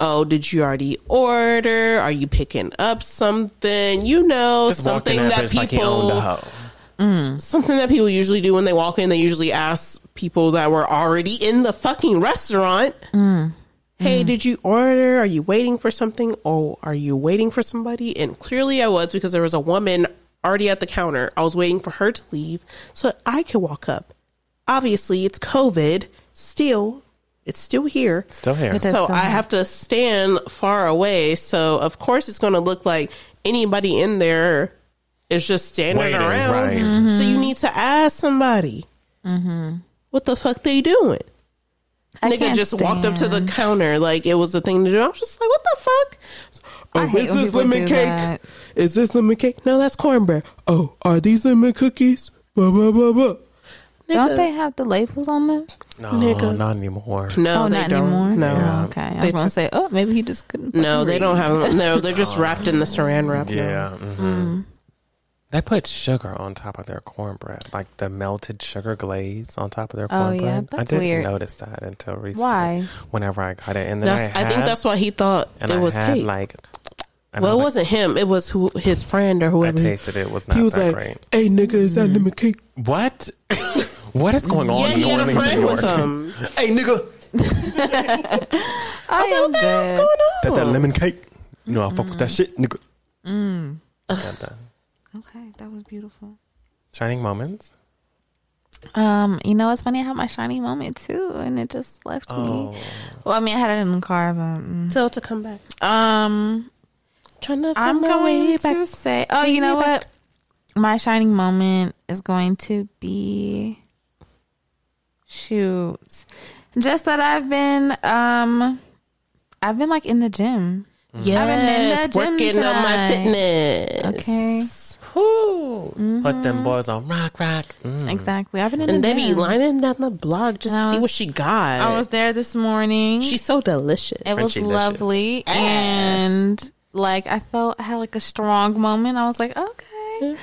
Speaker 3: "Oh, did you already order? Are you picking up something?" You know,
Speaker 2: Just
Speaker 3: something that
Speaker 2: bitch, like he owned
Speaker 3: people
Speaker 2: mm,
Speaker 3: something that people usually do when they walk in. They usually ask people that were already in the fucking restaurant, mm. "Hey, mm. did you order? Are you waiting for something? Oh, are you waiting for somebody?" And clearly, I was because there was a woman already at the counter. I was waiting for her to leave so that I could walk up. Obviously, it's COVID. Still, it's still here.
Speaker 2: Still here.
Speaker 1: It is.
Speaker 3: So
Speaker 1: still
Speaker 3: I
Speaker 1: here.
Speaker 3: have to stand far away. So of course it's going to look like anybody in there is just standing
Speaker 2: Waiting,
Speaker 3: around.
Speaker 2: right.
Speaker 3: So mm-hmm. you need to ask somebody, mm-hmm. what the fuck they doing?
Speaker 1: I
Speaker 3: Nigga
Speaker 1: can't
Speaker 3: just walked up to the counter like it was the thing to do. I was just like, what the fuck? Oh, is this lemon cake?
Speaker 1: that.
Speaker 3: Is this lemon cake? No, that's cornbread. Oh, are these lemon cookies? Blah, blah, blah, blah.
Speaker 1: Don't they have the labels on them?
Speaker 2: No,
Speaker 3: Nigga.
Speaker 2: not anymore.
Speaker 3: No,
Speaker 1: oh,
Speaker 3: they
Speaker 1: not
Speaker 3: don't.
Speaker 1: anymore.
Speaker 3: No.
Speaker 1: Oh, okay. I
Speaker 3: They
Speaker 1: was gonna
Speaker 3: took-
Speaker 1: say, oh, maybe he just couldn't.
Speaker 3: No,
Speaker 1: fucking
Speaker 3: they
Speaker 1: read.
Speaker 3: don't have. No, they're just *laughs* wrapped in the saran wrap. now.
Speaker 2: Yeah. hmm They put sugar on top of their cornbread, like the melted sugar glaze on top of their cornbread.
Speaker 1: Oh,
Speaker 2: cornbread.
Speaker 1: yeah,
Speaker 2: I didn't
Speaker 1: weird.
Speaker 2: notice that until recently.
Speaker 1: Why?
Speaker 2: Whenever I got it, and then
Speaker 3: That's.
Speaker 2: I,
Speaker 3: I, think that's why he thought
Speaker 2: and
Speaker 3: it
Speaker 2: I
Speaker 3: was
Speaker 2: had
Speaker 3: cake.
Speaker 2: like. And I
Speaker 3: well, it
Speaker 2: was like,
Speaker 3: wasn't him. It was who his friend or whoever. he-
Speaker 2: tasted it. Was not
Speaker 3: he was
Speaker 2: that
Speaker 3: like,
Speaker 2: great.
Speaker 3: "Hey, nigga, is that lemon cake?"
Speaker 2: What? *laughs* what is going on
Speaker 3: Yeah,
Speaker 2: in
Speaker 3: he had a friend with him. *laughs*
Speaker 2: Hey, nigga, *laughs*
Speaker 1: I am
Speaker 3: What the hell's going
Speaker 2: that
Speaker 3: on?
Speaker 2: that that lemon cake. You know, I fuck with that shit, nigga.
Speaker 1: Mm. Okay, that was beautiful.
Speaker 2: Shining moments.
Speaker 1: Um, you know, it's funny. I had my shining moment too, and it just left
Speaker 2: Oh,
Speaker 1: me. Well, I mean, I had it in the car, but mm.
Speaker 3: Tell to come back.
Speaker 1: um,
Speaker 3: Trying to
Speaker 1: I'm going
Speaker 3: way
Speaker 1: to say, oh, you know
Speaker 3: way
Speaker 1: what? My shining moment is going to be shoots. Just that I've been, um, I've been like in the gym.
Speaker 3: Yes,
Speaker 1: I've been in the gym
Speaker 3: working on my fitness.
Speaker 1: Okay.
Speaker 2: Whew. put them boys on rock, rock. Mm.
Speaker 1: Exactly. I've been in the gym.
Speaker 3: And
Speaker 1: the
Speaker 3: they be lining down the block just
Speaker 1: And
Speaker 3: to see what she got.
Speaker 1: I was there this morning.
Speaker 3: She's so delicious.
Speaker 1: It was
Speaker 2: Crunchy-licious.
Speaker 1: lovely, and like I felt I had like a strong moment. I was like, okay.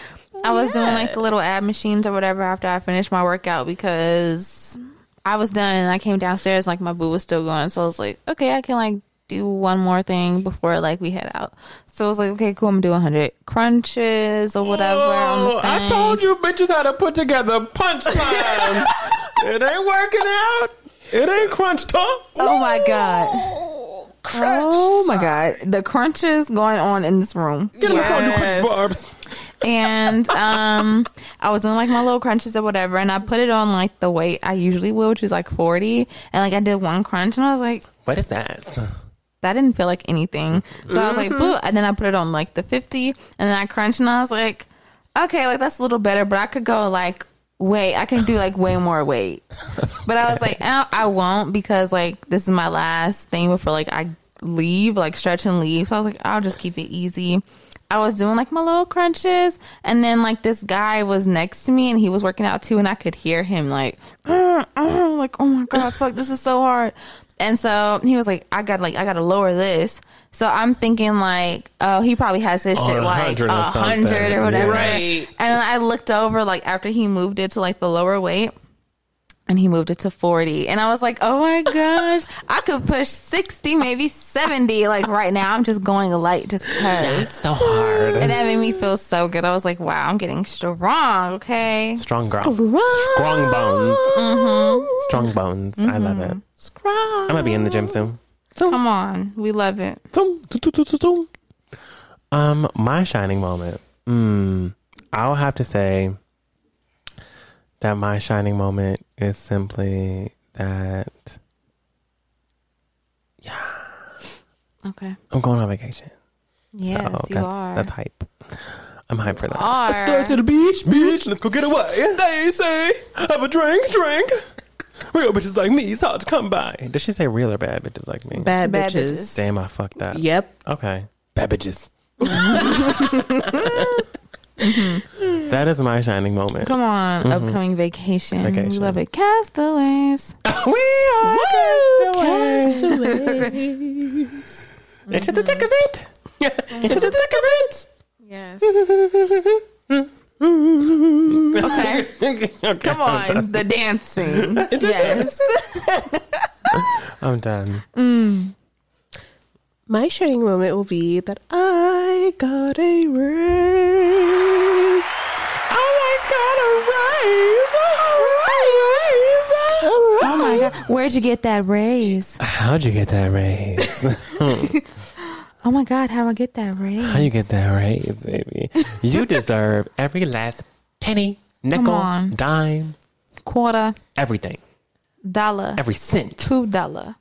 Speaker 1: I was doing like the little ab machines or whatever after I finished my workout because I was done and I came downstairs like my boo was still going. So I was like, okay, I can like do one more thing before like we head out. So I was like, okay, cool. I'm gonna do 100 crunches or whatever. on the
Speaker 2: I told you bitches how to put together punchlines. *laughs* it ain't working out. It ain't crunch time.
Speaker 1: Oh my god. Oh my god. The crunches going on in this room.
Speaker 2: Get in the car and do crunch barbs.
Speaker 1: and um I was doing like my little crunches or whatever and I put it on like the weight I usually will, which is like 40 and like I did one crunch and I was like
Speaker 2: What is that?
Speaker 1: that didn't feel like anything. So I was like, blue. And then I put it on like the 50 and then I crunched and I was like, okay, like that's a little better, but I could go like, wait, I can do like way more weight. But I was like, I, I won't because like this is my last thing before like I leave, like stretch and leave. So I was like, I'll just keep it easy. I was doing like my little crunches and then like this guy was next to me and he was working out too and I could hear him like, "Uh, uh," like, oh my God, fuck, this is so hard. And so he was like, I got like I gotta lower this. So I'm thinking like, oh, he probably has his shit
Speaker 2: a
Speaker 1: like a hundred
Speaker 2: something.
Speaker 1: or whatever.
Speaker 3: Right.
Speaker 1: And I looked over like after he moved it to like the lower weight. And he moved it to 40. And I was like, oh my gosh, I could push 60, maybe 70. Like right now, I'm just going light just
Speaker 2: It's
Speaker 1: because.
Speaker 2: so hard.
Speaker 1: And that made me feel so good. I was like, wow, I'm getting strong. Okay.
Speaker 2: Strong girl. Strong bones.
Speaker 1: Mm-hmm.
Speaker 2: Strong bones. I love it. I'm gonna be in the gym soon.
Speaker 1: Come on. We love it.
Speaker 2: Um, my shining moment. Mm, I'll have to say that my shining moment is simply that Yeah.
Speaker 1: Okay.
Speaker 2: I'm going on vacation.
Speaker 1: Yes,
Speaker 2: so
Speaker 1: you
Speaker 2: that's,
Speaker 1: are.
Speaker 2: That's hype. I'm hype for that.
Speaker 1: are.
Speaker 2: Let's go to the beach, beach. Let's go get away. They say, have a drink, drink. Real bitches like me, it's hard to come by. Did she say real or bad bitches like me?
Speaker 3: Bad,
Speaker 1: Bad
Speaker 3: bitches.
Speaker 1: bitches.
Speaker 2: Damn, I fucked up.
Speaker 3: Yep.
Speaker 2: Okay. Bad bitches. *laughs* That is my shining moment.
Speaker 1: Come on. Mm-hmm. Upcoming vacation. We
Speaker 2: Vacation.
Speaker 1: love it. Castaways. *laughs*
Speaker 2: we are castaways. Into the thick of it. *laughs* Into the thick of it.
Speaker 1: Yes. Okay. *laughs*
Speaker 2: okay.
Speaker 1: Come on. The dancing. *laughs* yes. *laughs*
Speaker 2: I'm done. Mm.
Speaker 3: My shining moment will be that I got a raise.
Speaker 1: Oh, I got a raise. Oh my god. Where'd you get that raise?
Speaker 2: How'd you get that raise?
Speaker 1: Oh my god, how do I get that raise?
Speaker 2: How you get that raise, baby? You *laughs* deserve every last penny, nickel,
Speaker 1: on.
Speaker 2: dime,
Speaker 1: Quarter,
Speaker 2: everything,
Speaker 1: dollar,
Speaker 2: every cent
Speaker 1: two dollar,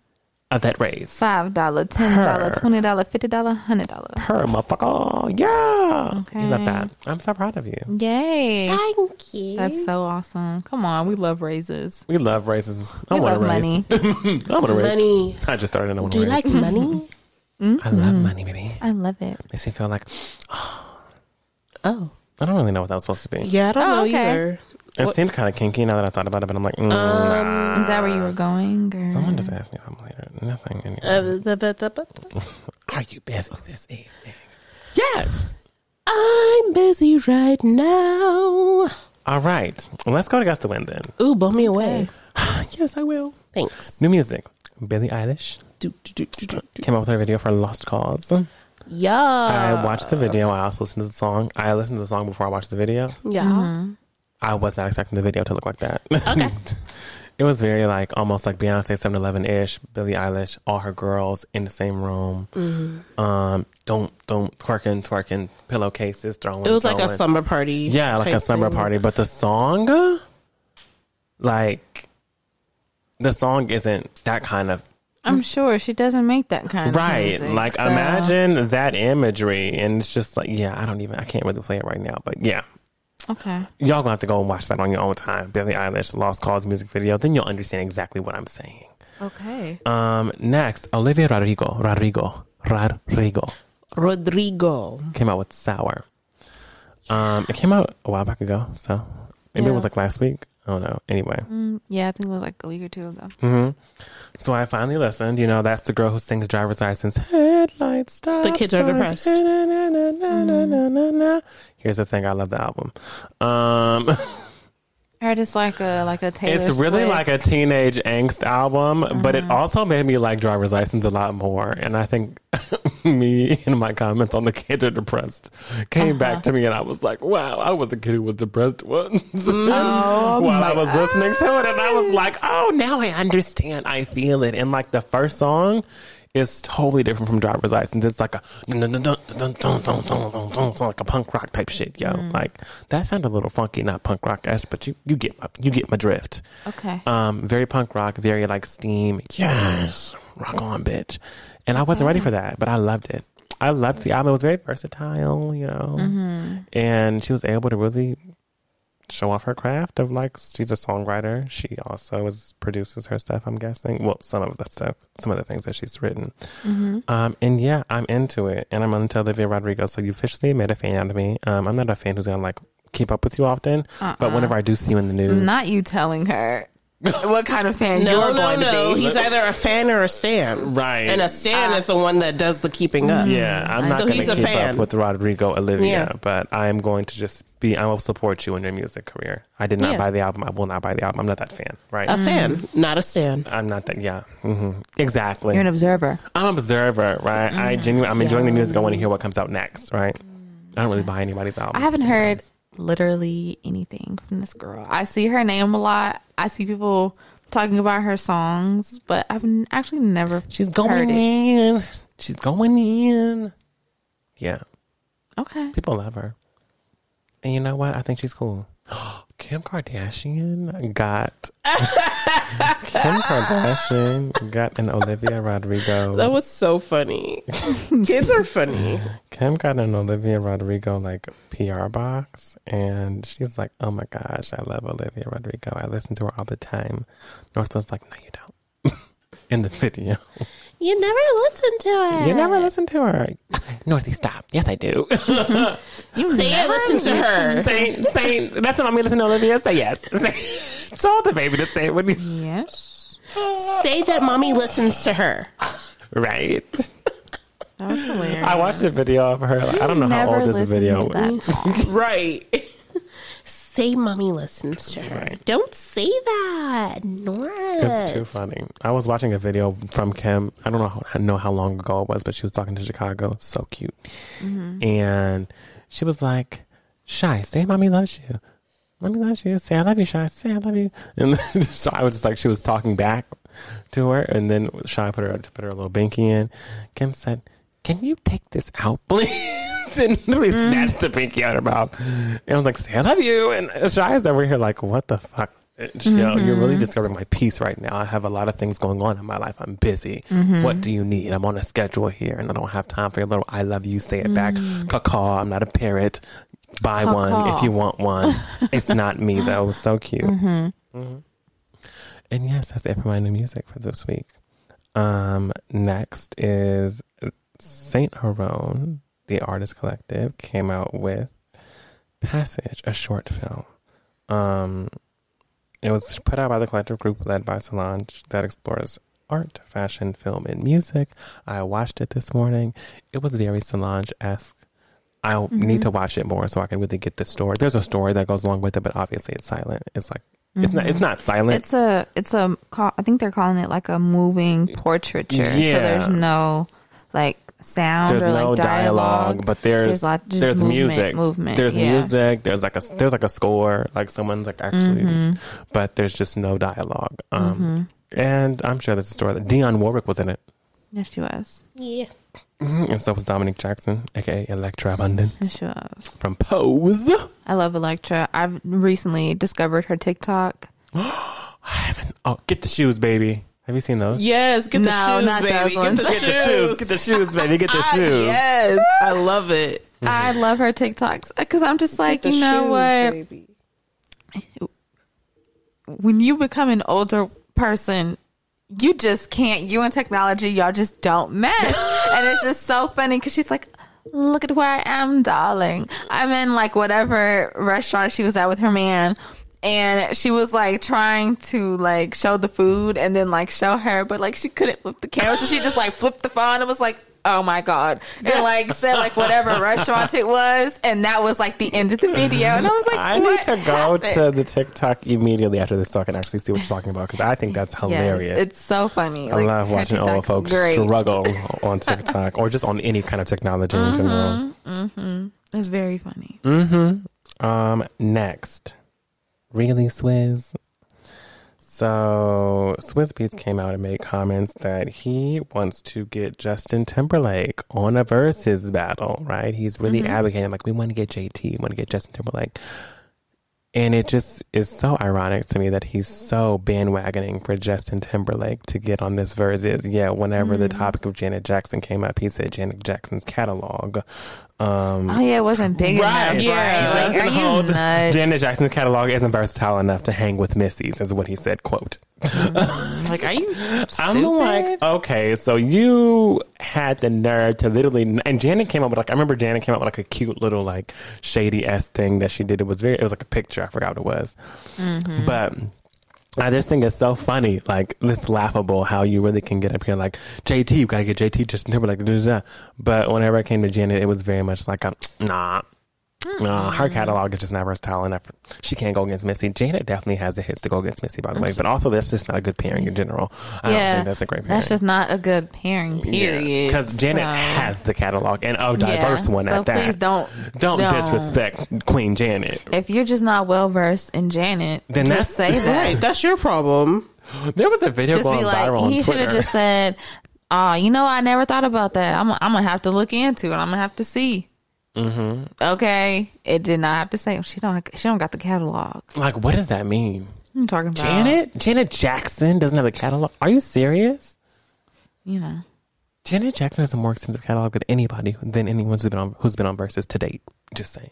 Speaker 2: of that raise.
Speaker 1: five dollar, ten dollar,
Speaker 2: Her.
Speaker 1: twenty dollar, fifty dollar, hundred dollar.
Speaker 2: Her motherfucker. Yeah.
Speaker 1: Okay.
Speaker 2: You love that. I'm so proud of you.
Speaker 1: Yay.
Speaker 3: Thank you.
Speaker 1: That's so awesome. Come on, we love raises.
Speaker 2: We love raises. I
Speaker 1: We
Speaker 2: want
Speaker 1: love
Speaker 2: a raise.
Speaker 1: money. *laughs*
Speaker 2: I want a raise.
Speaker 3: money.
Speaker 2: I just started. I want
Speaker 3: Do
Speaker 2: a
Speaker 3: you
Speaker 2: raise.
Speaker 3: like money? *laughs*
Speaker 2: I love money, baby.
Speaker 1: I love it.
Speaker 2: Makes me feel like *gasps*
Speaker 3: Oh.
Speaker 2: I don't really know what that was supposed to be.
Speaker 3: Yeah, I don't
Speaker 1: Oh,
Speaker 3: know
Speaker 1: okay.
Speaker 3: either.
Speaker 2: It
Speaker 3: What-
Speaker 2: seemed kind of kinky now that I thought about it, but I'm like, mm, nah.
Speaker 1: Is that where you were going? Or?
Speaker 2: Someone just asked me if I'm later. Nothing. Anyway.
Speaker 3: Uh, *laughs*
Speaker 2: Are you busy this evening? Yes.
Speaker 3: I'm busy right now.
Speaker 2: All right. Let's go to Guess the Win then.
Speaker 3: Ooh, blow me away. *gasps*
Speaker 2: yes, I will.
Speaker 3: Thanks.
Speaker 2: New music. Billie Eilish Came up with her video for Lost Cause.
Speaker 3: Yeah.
Speaker 2: I watched the video. I also listened to the song. I listened to the song before I watched the video.
Speaker 3: Yeah.
Speaker 2: I was not expecting the video to look like that.
Speaker 3: Okay. *laughs*
Speaker 2: it was very like almost like Beyonce 7 Eleven ish, Billie Eilish, all her girls in the same room.
Speaker 3: Mm-hmm.
Speaker 2: Um, don't, don't, twerking, twerking, pillowcases, throwing.
Speaker 3: It was like a summer party.
Speaker 2: Yeah, like a summer
Speaker 3: thing.
Speaker 2: party. But the song, like, the song isn't that kind of
Speaker 1: I'm sure she doesn't make that kind of
Speaker 2: right.
Speaker 1: music,
Speaker 2: like,
Speaker 1: so-
Speaker 2: imagine that imagery, and it's just like, yeah, I don't even, I can't really play it right now, but yeah.
Speaker 1: Okay.
Speaker 2: Y'all gonna have to go and watch that on your own time. Billie Eilish, Lost Cause music video. Then you'll understand exactly what I'm saying.
Speaker 1: Okay.
Speaker 2: Um, next, Olivia Rodrigo, Rodrigo, Rodrigo
Speaker 3: Rodrigo.
Speaker 2: came out with Sour. Um, it came out a while back ago, so maybe it was like last week. I don't know. Anyway,
Speaker 1: Mm, yeah, I think it was like a week or two ago.
Speaker 2: hmm so I finally listened. You know, that's the girl who sings "Driver's License." Headlights, stop
Speaker 3: The kids are
Speaker 2: signs,
Speaker 3: depressed.
Speaker 2: na, na, na. Here's the thing: I love the album. Um,
Speaker 1: I *laughs* heard it's like a like a Taylor.
Speaker 2: it's really
Speaker 1: Swift.
Speaker 2: like a teenage angst album, but
Speaker 3: Mm-hmm.
Speaker 2: it also made me like Driver's License a lot more. And I think *laughs* me and my comments on the kids are depressed came
Speaker 3: Uh-huh.
Speaker 2: back to me, and I was like, "Wow, I was a kid who was depressed once."
Speaker 1: Oh, *laughs*
Speaker 2: While I was listening to it, and I was like, "Oh, now I understand. I feel it." And like the first song it's totally different from driver's license. It's like a like a punk rock type shit, yo.
Speaker 3: Mm.
Speaker 2: Like that sounded a little funky, not punk rock esque, but you you get my, you get my drift.
Speaker 1: Okay.
Speaker 2: Um, very punk rock, very like steam. Yes, rock on, bitch. And I wasn't ready for that, but I loved it. I loved the album. It was very versatile, you know,
Speaker 1: mm-hmm.
Speaker 2: and she was able to really show off her craft of like she's a songwriter. She also is produces her stuff. I'm guessing. Well, some of the stuff, some of the things that she's written.
Speaker 1: Mm-hmm.
Speaker 2: Um, and yeah, I'm into it, and I'm into Olivia Rodrigo. So you officially made a fan out of me. Um, I'm not a fan who's gonna like keep up with you often, but whenever I do see you in the news,
Speaker 1: Uh-uh. Not you telling her *laughs* what kind of fan
Speaker 3: No,
Speaker 1: you're
Speaker 3: no,
Speaker 1: going
Speaker 3: no.
Speaker 1: to be.
Speaker 3: He's either a fan or a stan.
Speaker 2: right?
Speaker 3: And a stan is the one that does the keeping up.
Speaker 2: Yeah, I'm not
Speaker 3: So
Speaker 2: going
Speaker 3: he's
Speaker 2: to
Speaker 3: a
Speaker 2: keep
Speaker 3: fan.
Speaker 2: up with Rodrigo Olivia,
Speaker 3: Yeah.
Speaker 2: but I am going to just be. I will support you in your music career. I did not
Speaker 3: Yeah.
Speaker 2: buy the album. I will not buy the album. I'm not that fan, right?
Speaker 3: A fan, not a stan.
Speaker 2: I'm not that. Yeah, Mm-hmm. exactly.
Speaker 1: You're an observer.
Speaker 2: I'm an observer, right? I genuinely, I'm enjoying the music. I want to hear what comes out next, right? I don't really buy anybody's album.
Speaker 1: I haven't heard literally anything from this girl. I see her name a lot. I see people talking about her songs, but I've actually never.
Speaker 2: She's going in. She's going in. Yeah,
Speaker 1: Okay.
Speaker 2: people love her, and you know what? I think she's cool. *gasps* Kim Kardashian got *laughs* Kim Kardashian got an Olivia Rodrigo.
Speaker 3: That was so funny. *laughs* Kids are funny.
Speaker 2: Kim got an Olivia Rodrigo like PR box, and she's like, "Oh my gosh, I love Olivia Rodrigo. I listen to her all the time." North was like, "No, you don't." *laughs* In the video,
Speaker 3: You never listen to it.
Speaker 2: you never listen to her. *laughs* Northy, stop. Yes, I do. *laughs*
Speaker 3: You say I listen to her.
Speaker 2: say, say, that's what I'm going to listen to Olivia. Say yes. *laughs* Say, tell the baby to say it with you.
Speaker 1: Yes.
Speaker 3: Say that mommy listens to her.
Speaker 2: Right.
Speaker 1: That was hilarious.
Speaker 2: I watched the video of her. Like, I don't know how old this
Speaker 1: listened
Speaker 2: video
Speaker 1: to that song.
Speaker 3: Right. Say mommy listens to her.
Speaker 2: Right.
Speaker 3: Don't say that. Nora.
Speaker 2: It's too funny. I was watching a video from Kim. I don't know how, I know how long ago it was, but she was talking to Chicago. So cute. Mm-hmm. And she was like, Chi, say mommy loves you. Mommy loves you. Say I love you, Chi. Say I love you. *laughs* And then *laughs* Chi was just like, she was talking back to her. And then Chi put her, put her little binky in. Kim said, Can you take this out, *laughs* please? And *laughs* literally snatched the pinky out of her mouth. And I was like, Say I love you. And Chi is over here like, What the fuck? Yo, you're really disturbing my peace right now. I have a lot of things going on in my life. I'm busy. What do you need? I'm on a schedule here and I don't have time for your little I love you, say it back. Caw, I'm not a parrot. Buy one if you want one. *laughs* it's not me though. It was so cute. Mhm. And yes, that's it for my new music for this week. Um, next is Saint Heron, the artist collective, came out with Passage, a short film. Um, it was put out by the collective group led by Solange that explores art, fashion, film, and music. I watched it this morning. It was very Solange esque. I
Speaker 1: Mm-hmm.
Speaker 2: need to watch it more so I can really get the story. There's a story that goes along with it, but obviously it's silent. It's like it's not. It's not silent.
Speaker 1: It's a it's a call, I think they're calling it like a moving portraiture.
Speaker 2: Yeah.
Speaker 1: So there's no like sound
Speaker 2: there's
Speaker 1: or
Speaker 2: no
Speaker 1: like
Speaker 2: dialogue, but there's
Speaker 1: There's lot- just
Speaker 2: there's
Speaker 1: movement,
Speaker 2: music.
Speaker 1: movement,
Speaker 2: There's
Speaker 1: yeah.
Speaker 2: music. There's like a there's like a score. Like someone's like actually,
Speaker 1: Mm-hmm.
Speaker 2: but there's just no dialogue. Um, and I'm sure there's a story that Dionne Warwick was in it,
Speaker 1: Yes, she was.
Speaker 3: Yeah.
Speaker 2: Mhm. and so was Dominique Jackson, aka Elektra Abundance
Speaker 1: Yes, she was.
Speaker 2: from Pose.
Speaker 1: I love Elektra. I've recently discovered her TikTok. *gasps*
Speaker 2: I haven't. Oh, get the shoes, baby. Have you seen those?
Speaker 3: Yes, get the
Speaker 1: No,
Speaker 3: shoes,
Speaker 1: not
Speaker 3: baby.
Speaker 1: those
Speaker 3: Get the
Speaker 1: Get
Speaker 3: shoes.
Speaker 2: Get the shoes. Get the shoes, baby. Get the *laughs*
Speaker 3: Ah,
Speaker 2: shoes.
Speaker 3: yes, I love it.
Speaker 1: I love her TikToks because I'm just like,
Speaker 3: the
Speaker 1: you know
Speaker 3: shoes,
Speaker 1: what?
Speaker 3: baby.
Speaker 1: when you become an older person, you just can't. You and technology, y'all just don't mesh, *laughs* and it's just so funny because she's like, "Look at where I am, darling. I'm in like whatever restaurant she was at with her man." And she was like trying to like show the food and then like show her, but like she couldn't flip the camera, so she just like flipped the phone and was like, "Oh my god!" and like said like whatever *laughs* restaurant it was, and that was like the end of the video. And I was like,
Speaker 2: I need to go
Speaker 1: happened?"
Speaker 2: to the TikTok immediately after this so I can actually see what you're talking about because I think that's hilarious.
Speaker 1: Yes, it's so funny.
Speaker 2: I
Speaker 1: Like,
Speaker 2: love watching old folks
Speaker 1: great.
Speaker 2: struggle *laughs* on TikTok or just on any kind of technology mm-hmm, in general.
Speaker 1: It's very funny. Mm-hmm.
Speaker 2: Um, next, really Swizz. So Swizz Beatz came out and made comments that he wants to get Justin Timberlake on a Verzuz battle. Right? He's really mm-hmm. advocating like we want to get JT, we want to get Justin Timberlake. And it just is so ironic to me that he's so bandwagoning for Justin Timberlake to get on this Verzuz. Yeah, whenever the mm-hmm. topic of Janet Jackson came up, he said Janet Jackson's catalog. Um,
Speaker 1: Oh yeah, it wasn't big
Speaker 2: Right,
Speaker 1: enough.
Speaker 2: yeah.
Speaker 1: Right? Like, are you nuts?
Speaker 2: Janet Jackson's catalog isn't versatile enough to hang with Missy's, is what he said. Quote.
Speaker 1: like, are you Stupid? *laughs*
Speaker 2: I'm like, okay, so you had the nerve to literally, and Janet came up with like, I remember Janet came up with like a cute little like shady s thing that she did. It was very, it was like a picture. I forgot what it was,
Speaker 1: Mm-hmm.
Speaker 2: but. I just think it's so funny, like it's laughable how you really can get up here like JT, you gotta get JT Justin Timberlake, da, da, da. but whenever I came to Janet, it was very much like a nah, nah. Her catalog is just not versatile enough. She can't go against Missy. Janet definitely has the hits to go against Missy, by the way, but also that's just not a good pairing in general. I don't
Speaker 1: yeah,
Speaker 2: think that's a great pairing.
Speaker 1: That's just not a good pairing. Period.
Speaker 2: Because Janet
Speaker 1: So,
Speaker 2: has the catalog and a diverse
Speaker 1: yeah,
Speaker 2: one
Speaker 1: so
Speaker 2: at that.
Speaker 1: please don't
Speaker 2: don't,
Speaker 1: don't.
Speaker 2: disrespect Queen Janet.
Speaker 1: If you're just not well versed in Janet,
Speaker 2: Then
Speaker 1: just
Speaker 2: that's-
Speaker 1: say *laughs* that.
Speaker 3: Right, that's your problem.
Speaker 2: There was a video
Speaker 1: just
Speaker 2: going
Speaker 1: be
Speaker 2: viral
Speaker 1: like,
Speaker 2: on
Speaker 1: he should have just said, "Oh, you know, I never thought about that. I'm, I'm gonna have to look into it. I'm gonna have to see." Mm-hmm. Okay, it did not have to say she don't. She don't got the catalog.
Speaker 2: like, what does that mean?
Speaker 1: I'm talking about
Speaker 2: Janet? Janet Jackson doesn't have a catalog? Are you serious?
Speaker 1: You know,
Speaker 2: Janet Jackson has a more extensive catalog than anybody than anyone who's been on who's been on Verzuz to date. Just saying,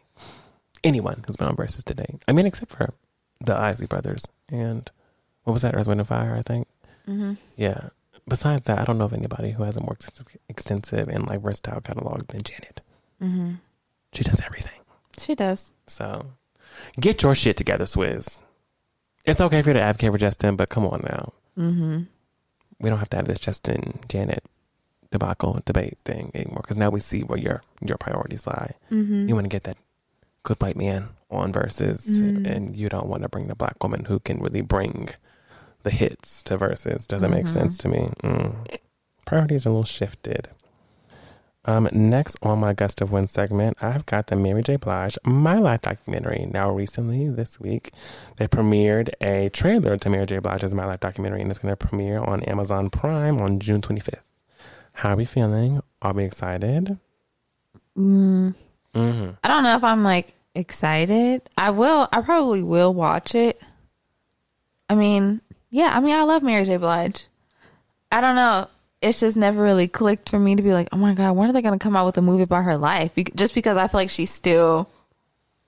Speaker 2: anyone who's been on Verzuz to date. I mean, except for the Isley Brothers and what was that? Earth, Wind and Fire, I think.
Speaker 1: Mm-hmm.
Speaker 2: Yeah. Besides that, I don't know of anybody who has a more extensive, extensive and like versatile catalog than Janet.
Speaker 1: Mm-hmm.
Speaker 2: She does everything.
Speaker 1: she does.
Speaker 2: So, get your shit together, Swizz. It's okay for you to advocate for Justin, but come on now.
Speaker 1: Mm-hmm.
Speaker 2: we don't have to have this Justin Janet debacle debate thing anymore because now we see where your your priorities lie.
Speaker 1: Mm-hmm.
Speaker 2: You want to get that good white man on Verzuz,
Speaker 1: Mhm.
Speaker 2: and you don't want to bring the black woman who can really bring the hits to Verzuz. Doesn't make
Speaker 1: Mhm.
Speaker 2: sense to me. Mm. Priorities are a little shifted. Um, next on my Gust of Wind segment, I've got the Mary J. Blige My Life documentary. Now, recently, this week, they premiered a trailer to Mary J. Blige's My Life documentary, and it's going to premiere on Amazon Prime on June 25th. How are we feeling? Are we excited?
Speaker 1: Mm,
Speaker 2: Mm-hmm.
Speaker 1: I don't know if I'm like excited. I will. I probably will watch it. I mean, yeah. I mean, I love Mary J. Blige. I don't know. It's just never really clicked for me to be like, oh my god, when are they going to come out with a movie about her life? Be- just because I feel like she's still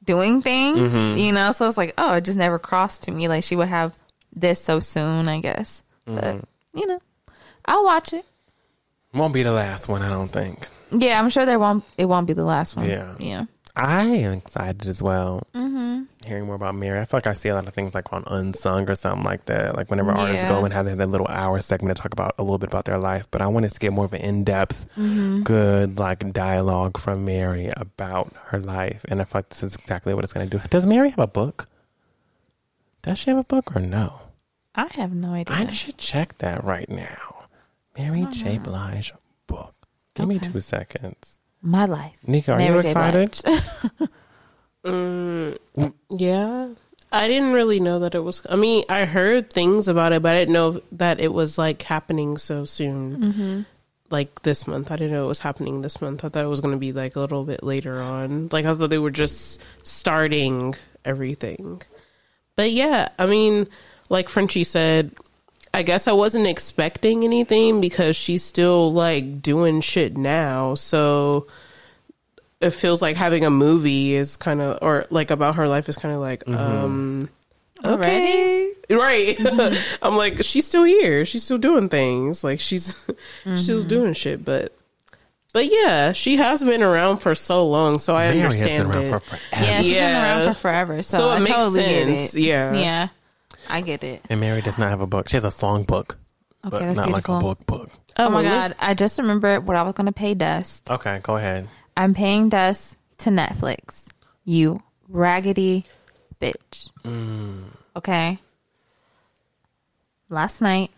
Speaker 1: doing things,
Speaker 2: Mm-hmm.
Speaker 1: you know. So it's like, oh, it just never crossed to me like she would have this so soon. I guess,
Speaker 2: Mm-hmm.
Speaker 1: but you know, I'll watch it.
Speaker 2: Won't be the last one, I don't think.
Speaker 1: Yeah, I'm sure there won't. It won't be the last one.
Speaker 2: Yeah.
Speaker 1: yeah.
Speaker 2: I am excited as well. Mm-hmm. Hearing more about Mary. I feel like I see a lot of things like on Unsung or something like that. Like whenever artists go and have their, their little hour segment to talk about a little bit about their life. But I wanted to get more of an in depth,
Speaker 1: Mm-hmm.
Speaker 2: good like dialogue from Mary about her life. And I feel like this is exactly what it's going to do. Does Mary have a book? Does she have a book or no?
Speaker 1: I have no idea.
Speaker 2: I should check that right now. Mary J. Blige book. Give me two seconds.
Speaker 1: My life.
Speaker 2: Nika, are
Speaker 1: Mary
Speaker 2: you
Speaker 1: J.
Speaker 2: excited?
Speaker 3: Mm, *laughs* yeah. I didn't really know that it was. I mean, I heard things about it, but I didn't know that it was like happening so soon.
Speaker 1: Mm-hmm.
Speaker 3: Like this month. I didn't know it was happening this month. I thought it was going to be like a little bit later on. Like, I thought they were just starting everything. But yeah, I mean, like Frenchie said, I guess I wasn't expecting anything because she's still like doing shit now. So it feels like having a movie is kind of or like about her life is kind of like um okay. *laughs* Right. *laughs* I'm like she's still here. She's still doing things. Like she's *laughs* she's still doing shit but but yeah she has been around for so long so i
Speaker 2: Mary has
Speaker 3: understand
Speaker 2: been around
Speaker 3: it.
Speaker 2: for forever.
Speaker 1: Yeah, she's been around for forever, so,
Speaker 3: So it
Speaker 1: I
Speaker 3: makes
Speaker 1: totally
Speaker 3: sense,
Speaker 1: Get it.
Speaker 3: yeah.
Speaker 1: yeah, I get it.
Speaker 2: And Mary does not have a book. She has a song book,
Speaker 1: Okay,
Speaker 2: but
Speaker 1: that's
Speaker 2: not like a book book.
Speaker 1: Oh, my
Speaker 3: well,
Speaker 1: god, I just remembered what I was going to pay Dust.
Speaker 2: Okay, go ahead.
Speaker 1: I'm paying Dust to Netflix. You raggedy bitch. Okay. Last night,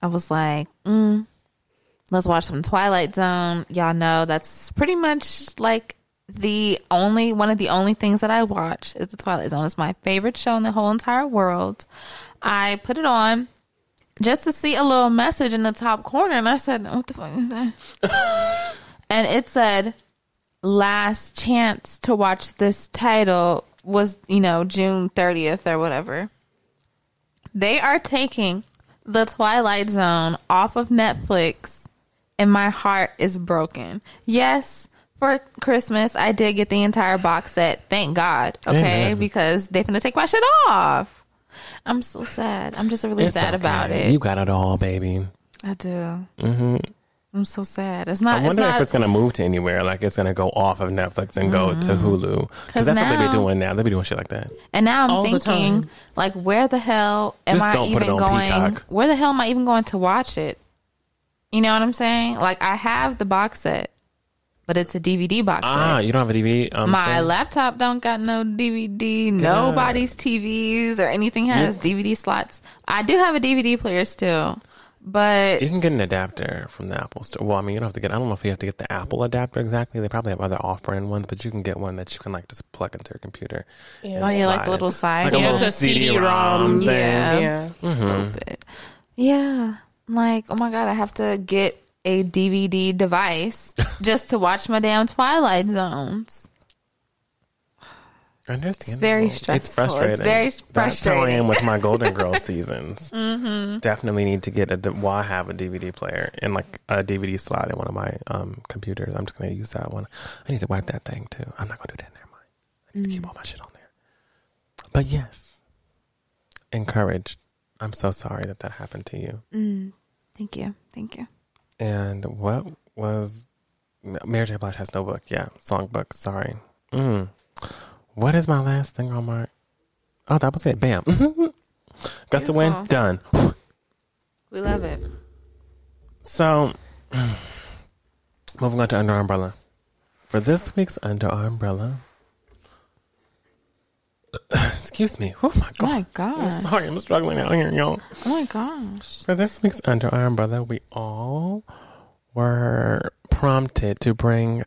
Speaker 1: I was like, mm, let's watch some Twilight Zone. Y'all know that's pretty much like the only one of the only things that I watch is the Twilight Zone. It's my favorite show in the whole entire world. I put it on just to see a little message in the top corner, and I said, "What the fuck is that?" *laughs* and it said, "Last chance to watch this title was, you know, June thirtieth or whatever." They are taking the Twilight Zone off of Netflix, and my heart is broken. Yes. For Christmas, I did get the entire box set. Thank God. Okay,
Speaker 2: Amen.
Speaker 1: because they finna take my shit off. I'm so sad. I'm just really
Speaker 2: It's
Speaker 1: sad
Speaker 2: okay.
Speaker 1: about it.
Speaker 2: You got it all, baby.
Speaker 1: I do. Mm-hmm. I'm so sad. It's not.
Speaker 2: I wonder
Speaker 1: it's not,
Speaker 2: if it's going to move to anywhere. Like it's going to go off of Netflix and go to Hulu Because that's what they
Speaker 1: now-
Speaker 2: be doing now. They be doing shit like that.
Speaker 1: And now I'm
Speaker 3: All
Speaker 1: thinking, like, where the hell am
Speaker 2: Just
Speaker 1: I
Speaker 2: don't put
Speaker 1: even
Speaker 2: it on
Speaker 1: going?
Speaker 2: Peacock.
Speaker 1: Where the hell am I even going to watch it? You know what I'm saying? Like, I have the box set, but it's a DVD box
Speaker 2: Ah,
Speaker 1: set.
Speaker 2: you don't have a DVD? Um,
Speaker 1: My
Speaker 2: thing?
Speaker 1: laptop don't got no DVD. Nobody's TVs or anything has DVD slots. I do have a DVD player still, but
Speaker 2: You can get an adapter from the Apple store. Well, I mean, you don't have to get. I don't know if you have to get the Apple adapter exactly. They probably have other off-brand ones, but you can get one that you can like just plug into your computer.
Speaker 3: Yeah.
Speaker 1: oh yeah, like the little side.
Speaker 2: Like a
Speaker 1: yeah.
Speaker 2: little
Speaker 3: it's a CD-ROM.
Speaker 2: thing.
Speaker 1: Yeah.
Speaker 3: yeah
Speaker 1: stupid. Yeah. Like, oh my God, I have to get a DVD device *laughs* just to watch my damn Twilight Zones. *sighs*
Speaker 2: I understand.
Speaker 1: very
Speaker 2: It's
Speaker 1: stressful. It's
Speaker 2: frustrating.
Speaker 1: very
Speaker 2: That's how I
Speaker 1: frustrating.
Speaker 2: am with my Golden Girls *laughs* seasons. mm-hmm. Definitely need to get a. Well, I have a DVD player and like a DVD slot in one of my um, computers. I'm just going to use that one. I need to wipe that thing too. I'm not going to do that. Never mind. I need to keep all my shit on there. But yes, encouraged. I'm so sorry that that happened to you.
Speaker 1: Mm, thank you. Thank you.
Speaker 2: And what was Mary J. Blige has no book? Yeah, songbook. Sorry. Mm. What is my last thing on my? Oh, that was it. Bam. Got the win. Done. *sighs*
Speaker 1: We love it.
Speaker 2: So, *sighs* moving on to Under Umbrella. For this week's Under Umbrella. *sighs* Excuse me. Oh my god.
Speaker 1: Oh
Speaker 2: god.
Speaker 1: my
Speaker 2: I'm sorry. I'm struggling out here, y'all.
Speaker 1: Oh my gosh.
Speaker 2: For this week's Under Our Umbrella, we all were prompted to bring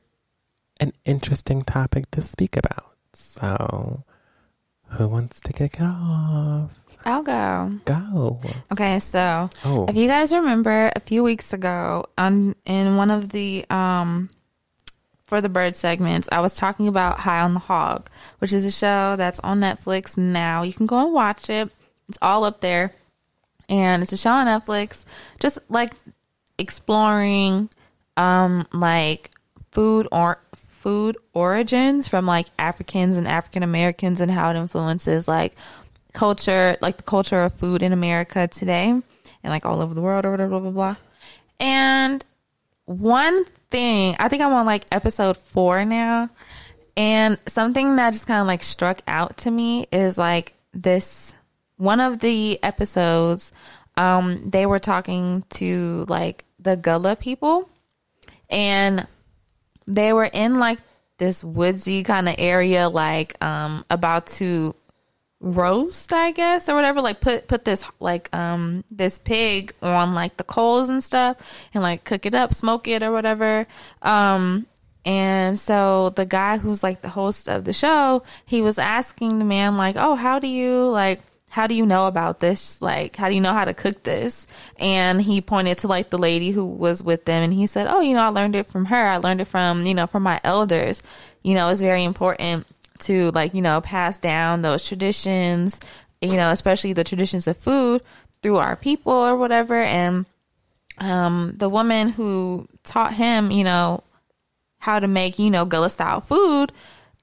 Speaker 2: an interesting topic to speak about. So, who wants to kick it off?
Speaker 1: I'll go.
Speaker 2: Go.
Speaker 1: Okay, so
Speaker 2: Oh,
Speaker 1: if you guys remember a few weeks ago on in one of the um for the bird segments, I was talking about High on the Hog, which is a show that's on Netflix now. You can go and watch it. It's all up there. And it's a show on Netflix just like exploring um like food or food origins from like Africans and African Americans and how it influences like culture, like the culture of food in America today and like all over the world or whatever, blah, blah, blah. And one thing, I think I'm on like episode four now. And something that just kind of like struck out to me is like this one of the episodes, um, they were talking to like the Gullah people and they were in like this woodsy kind of area, like um about to roast, I guess, or whatever. Like put put this like um this pig on like the coals and stuff, and like cook it up, smoke it or whatever. Um, and so the guy who's like the host of the show, he was asking the man like, "Oh, how do you like?" How do you know about this? Like, how do you know how to cook this? And he pointed to like the lady who was with them and he said, Oh, you know, I learned it from her. I learned it from, you know, from my elders. You know, it's very important to like you know pass down those traditions you know especially the traditions of food through our people or whatever. And um the woman who taught him you know how to make you know gullah style food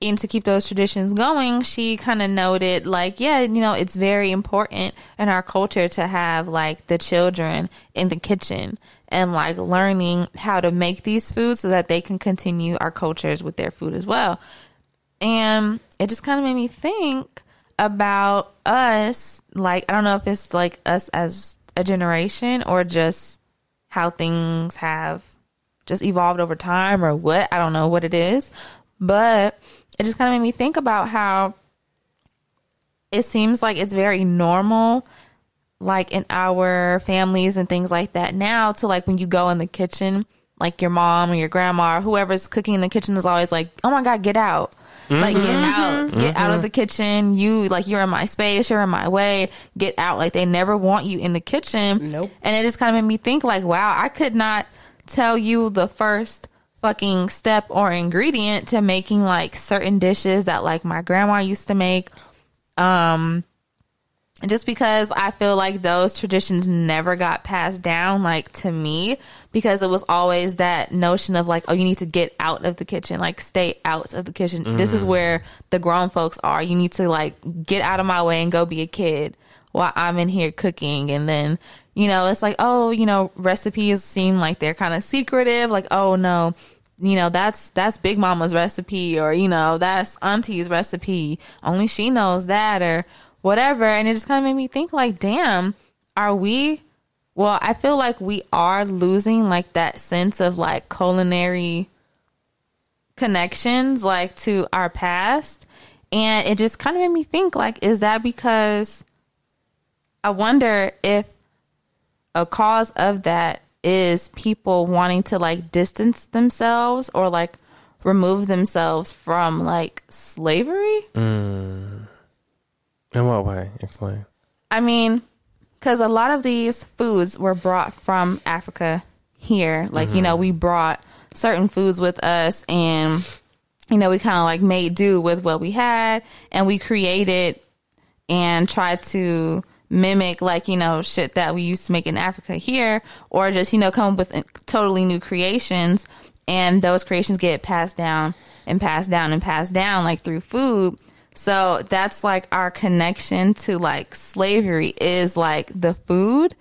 Speaker 1: and to keep those traditions going she kind of noted like yeah you know it's very important in our culture to have like the children in the kitchen and like learning how to make these foods so that they can continue our cultures with their food as well and it just kind of made me think about us. Like, I don't know if it's like us as a generation or just how things have just evolved over time or what. I don't know what it is. But it just kind of made me think about how it seems like it's very normal like in our families and things like that now to like when you go in the kitchen like your mom or your grandma or whoever's cooking in the kitchen is always like oh my god get out Mm-hmm. Like get out, get mm-hmm. out of the kitchen. You like you're in my space, you're in my way. Get out. Like they never want you in the kitchen.
Speaker 3: Nope.
Speaker 1: And it just kind of made me think like, wow, I could not tell you the first fucking step or ingredient to making like certain dishes that like my grandma used to make. Um just because I feel like those traditions never got passed down, like to me, because it was always that notion of like, oh, you need to get out of the kitchen, like stay out of the kitchen. Mm. This is mm. where the grown folks are. You need to like get out of my way and go be a kid while I'm in here cooking. And then, you know, it's like, oh, you know, recipes seem like they're kind of secretive. Like, oh no, you know that's that's big mama's recipe or you know that's auntie's recipe only she knows that or whatever. And it just kind of made me think like, damn, are we, well, I feel like we are losing like that sense of like culinary connections like to our past. And it just kind of made me think like, is that because I wonder if a cause of that is people wanting to like distance themselves or like remove themselves from like slavery?
Speaker 2: Mm. In what way? Explain.
Speaker 1: I mean, because a lot of these foods were brought from Africa here. Like, mm-hmm. you know, we brought certain foods with us and, you know, we kind of like made do with what we had and we created and tried to mimic like, you know, shit that we used to make in Africa here or just, you know, come up with totally new creations and those creations get passed down and passed down and passed down like through food so that's like our connection to like slavery is like the food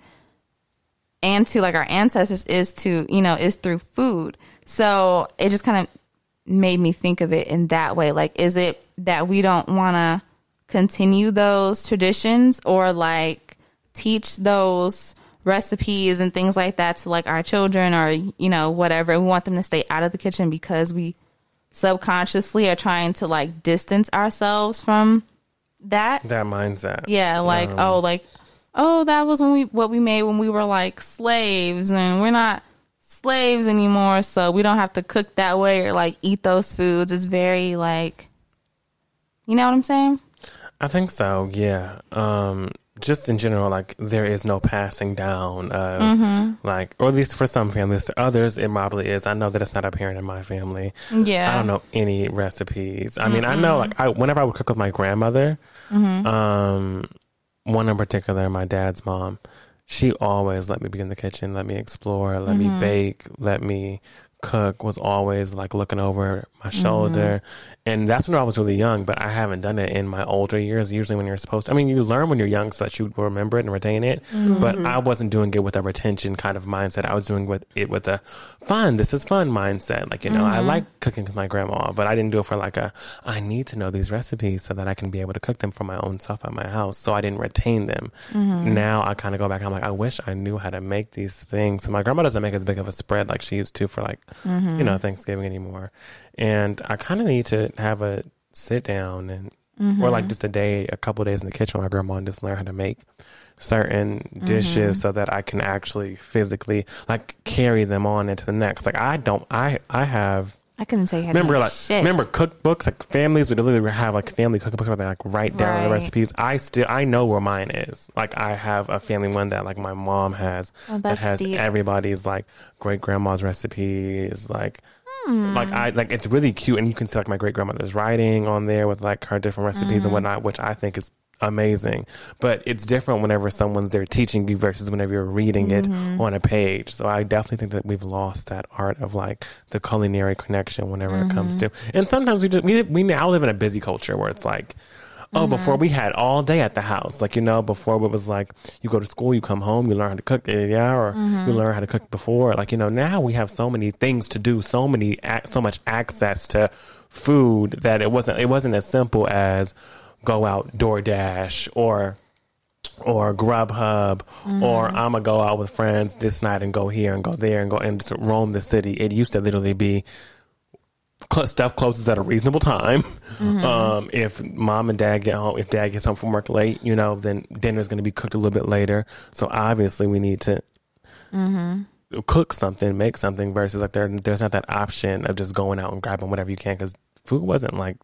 Speaker 1: and to like our ancestors is to, you know, is through food. So it just kind of made me think of it in that way. Like, is it that we don't want to continue those traditions or like teach those recipes and things like that to like our children or, you know, whatever? We want them to stay out of the kitchen because we subconsciously are trying to like distance ourselves from that.
Speaker 2: That mindset.
Speaker 1: Yeah like um, oh like oh that was when we what we made when we were like slaves and we're not slaves anymore so we don't have to cook that way or like eat those foods. It's very like you know what i'm saying?
Speaker 2: I think so yeah. Um just in general, like there is no passing down of mm-hmm. like, or at least for some families. To others, it probably is. I know that it's not apparent in my family.
Speaker 1: Yeah,
Speaker 2: I don't know any recipes. I mm mean, I know like I whenever I would cook with my grandmother, mm-hmm. um, one in particular, my dad's mom, she always let me be in the kitchen, let me explore, let me mm-hmm. bake, let me cook was always like looking over my mm-hmm. shoulder. And that's when I was really young, but I haven't done it in my older years. Usually when you're supposed to, I mean, you learn when you're young so that you remember it and retain it. But mm-hmm. I wasn't doing it with a retention kind of mindset. I was doing with it with a fun, this is fun mindset. Like, you know, I mm-hmm. like cooking with my grandma, but I didn't do it for like a, I need to know these recipes so that I can be able to cook them for my own self at my house. So I didn't retain them. Now I kind of go back, I'm like, I wish I knew how to make these things. So my grandma doesn't make as big of a spread like she used to for like, Mm-hmm. you know, Thanksgiving anymore. And I kind of need to have a sit down and, or like mm-hmm. just a day, a couple days in the kitchen with my grandma and just learn how to make certain dishes mm-hmm. so that I can actually physically like carry them on into the next. Like I don't, I, I have,
Speaker 1: I couldn't tell you how
Speaker 2: remember like
Speaker 1: shit.
Speaker 2: remember cookbooks like families would literally have like family cookbooks where they like write down the recipes i still i know where mine is like i have a family one that like my mom has
Speaker 1: Oh,
Speaker 2: that has
Speaker 1: deep.
Speaker 2: everybody's like great grandma's recipes like
Speaker 1: Hmm.
Speaker 2: like i like it's really cute and you can see like my great grandmother's writing on there with like her different recipes
Speaker 1: Mm-hmm.
Speaker 2: and whatnot which i think is amazing but it's different whenever someone's there teaching you versus whenever you're reading
Speaker 1: Mm-hmm.
Speaker 2: it on a page so i definitely think that we've lost that art of like the culinary connection whenever it comes to
Speaker 1: Mm-hmm.
Speaker 2: and sometimes we just we, we now live in a busy culture where it's like oh
Speaker 1: Mm-hmm.
Speaker 2: before we had all day at the house like you know before it was like you go to school you come home you learn how to cook yeah or
Speaker 1: Mm-hmm.
Speaker 2: you learn how to cook before like you know now we have so many things to do so many so much access to food that it wasn't it wasn't as simple as go out DoorDash or or Grubhub or mm-hmm. I'm gonna go out with friends this night and go here and go there and go and just roam the city. It used to literally be stuff closes at a reasonable time. Mm-hmm. Um, if mom and dad get home, if dad gets home from work late, you know, then dinner's going to be cooked a little bit later. So obviously we need to mm-hmm. cook something, make something versus like there, there's not that option of just going out and grabbing whatever you can because food wasn't like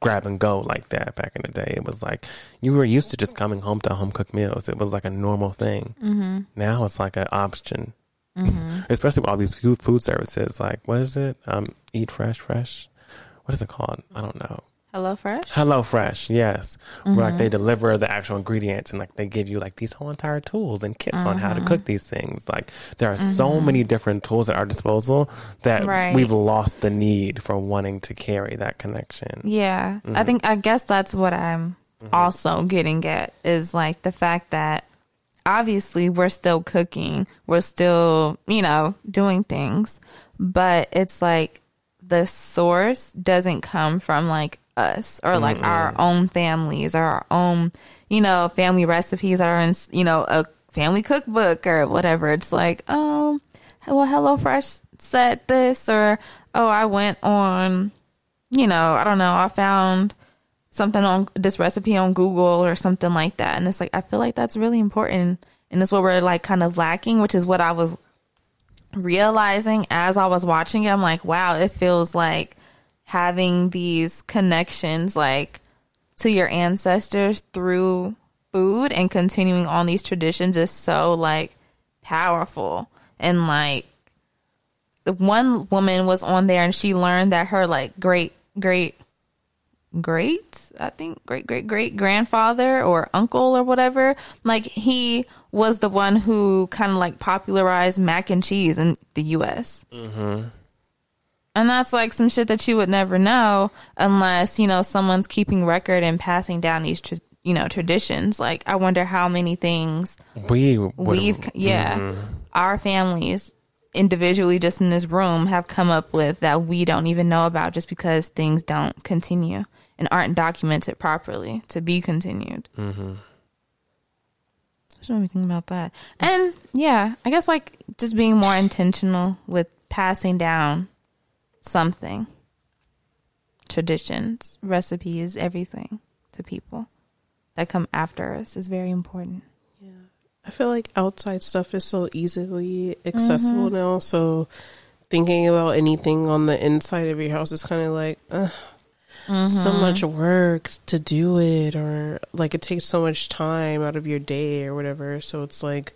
Speaker 2: grab and go like that back in the day. It was like you were used to just coming home to home cooked meals. It was like a normal thing. Mm-hmm. Now it's like an option, *laughs* especially with all these food food services. Like what is it? Um, Eat Fresh, Fresh. What is it called? I don't know.
Speaker 1: Hello Fresh.
Speaker 2: Hello Fresh, yes. Where like they mm-hmm. deliver the actual ingredients and like they give you like these whole entire tools and kits on how to cook mm-hmm. these things. Like there are so mm-hmm. many different tools at our disposal that
Speaker 1: Right.
Speaker 2: we've lost the need for wanting to carry that connection.
Speaker 1: Yeah, I think I guess that's what I'm also getting at is like the fact that obviously we're still cooking, we're still, you know, doing things, but it's like the source doesn't come from like us or like our mm-hmm. own families or our own, you know, family recipes that are in, you know, a family cookbook or whatever. It's like, oh, well, HelloFresh said this or, oh, I went on you know, I don't know, I found something on this recipe on Google or something like that. And it's like, I feel like that's really important. And it's what we're like kind of lacking, which is what I was realizing as I was watching it. I'm like, wow, it feels like having these connections like to your ancestors through food and continuing on these traditions is so like powerful. And like, the one woman was on there and she learned that her like great great great i think great great great grandfather or uncle or whatever like he was the one who kind of like popularized mac and cheese in the us mm-hmm. And that's like some shit that you would never know unless you know someone's keeping record and passing down these tra- you know traditions. Like i wonder how many things
Speaker 2: We would-
Speaker 1: we've yeah our families individually just in this room have come up with that we don't even know about just because things don't continue and aren't documented properly to be continued. Mm-hmm. just made me think about that. And yeah i guess like just being more intentional with passing down something traditions recipes everything to people that come after us is very important Yeah.
Speaker 3: I feel like outside stuff is so easily accessible mm-hmm. now. So thinking about anything on the inside of your house is kind of like uh, so mm-hmm. much work to do it, or like it takes so much time out of your day or whatever. So it's like,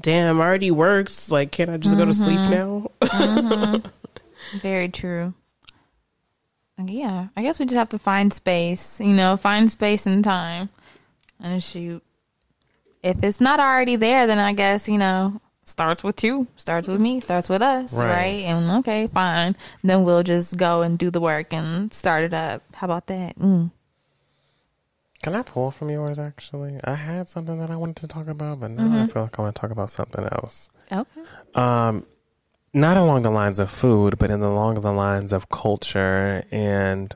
Speaker 3: damn, already works. Like, can't I just go to sleep mm-hmm. now? *laughs*
Speaker 1: Very true. Yeah, I guess we just have to find space, you know, find space and time and shoot. If it's not already there, then I guess, you know, starts with you, starts with me, starts with us,
Speaker 2: Right.
Speaker 1: right? And okay, fine. Then we'll just go and do the work and start it up. How about that? Mm.
Speaker 2: Can I pull from yours? Actually, I had something that I wanted to talk about, but now I feel like I want to talk about something else.
Speaker 1: Okay.
Speaker 2: Um, not along the lines of food, but in along the lines of culture and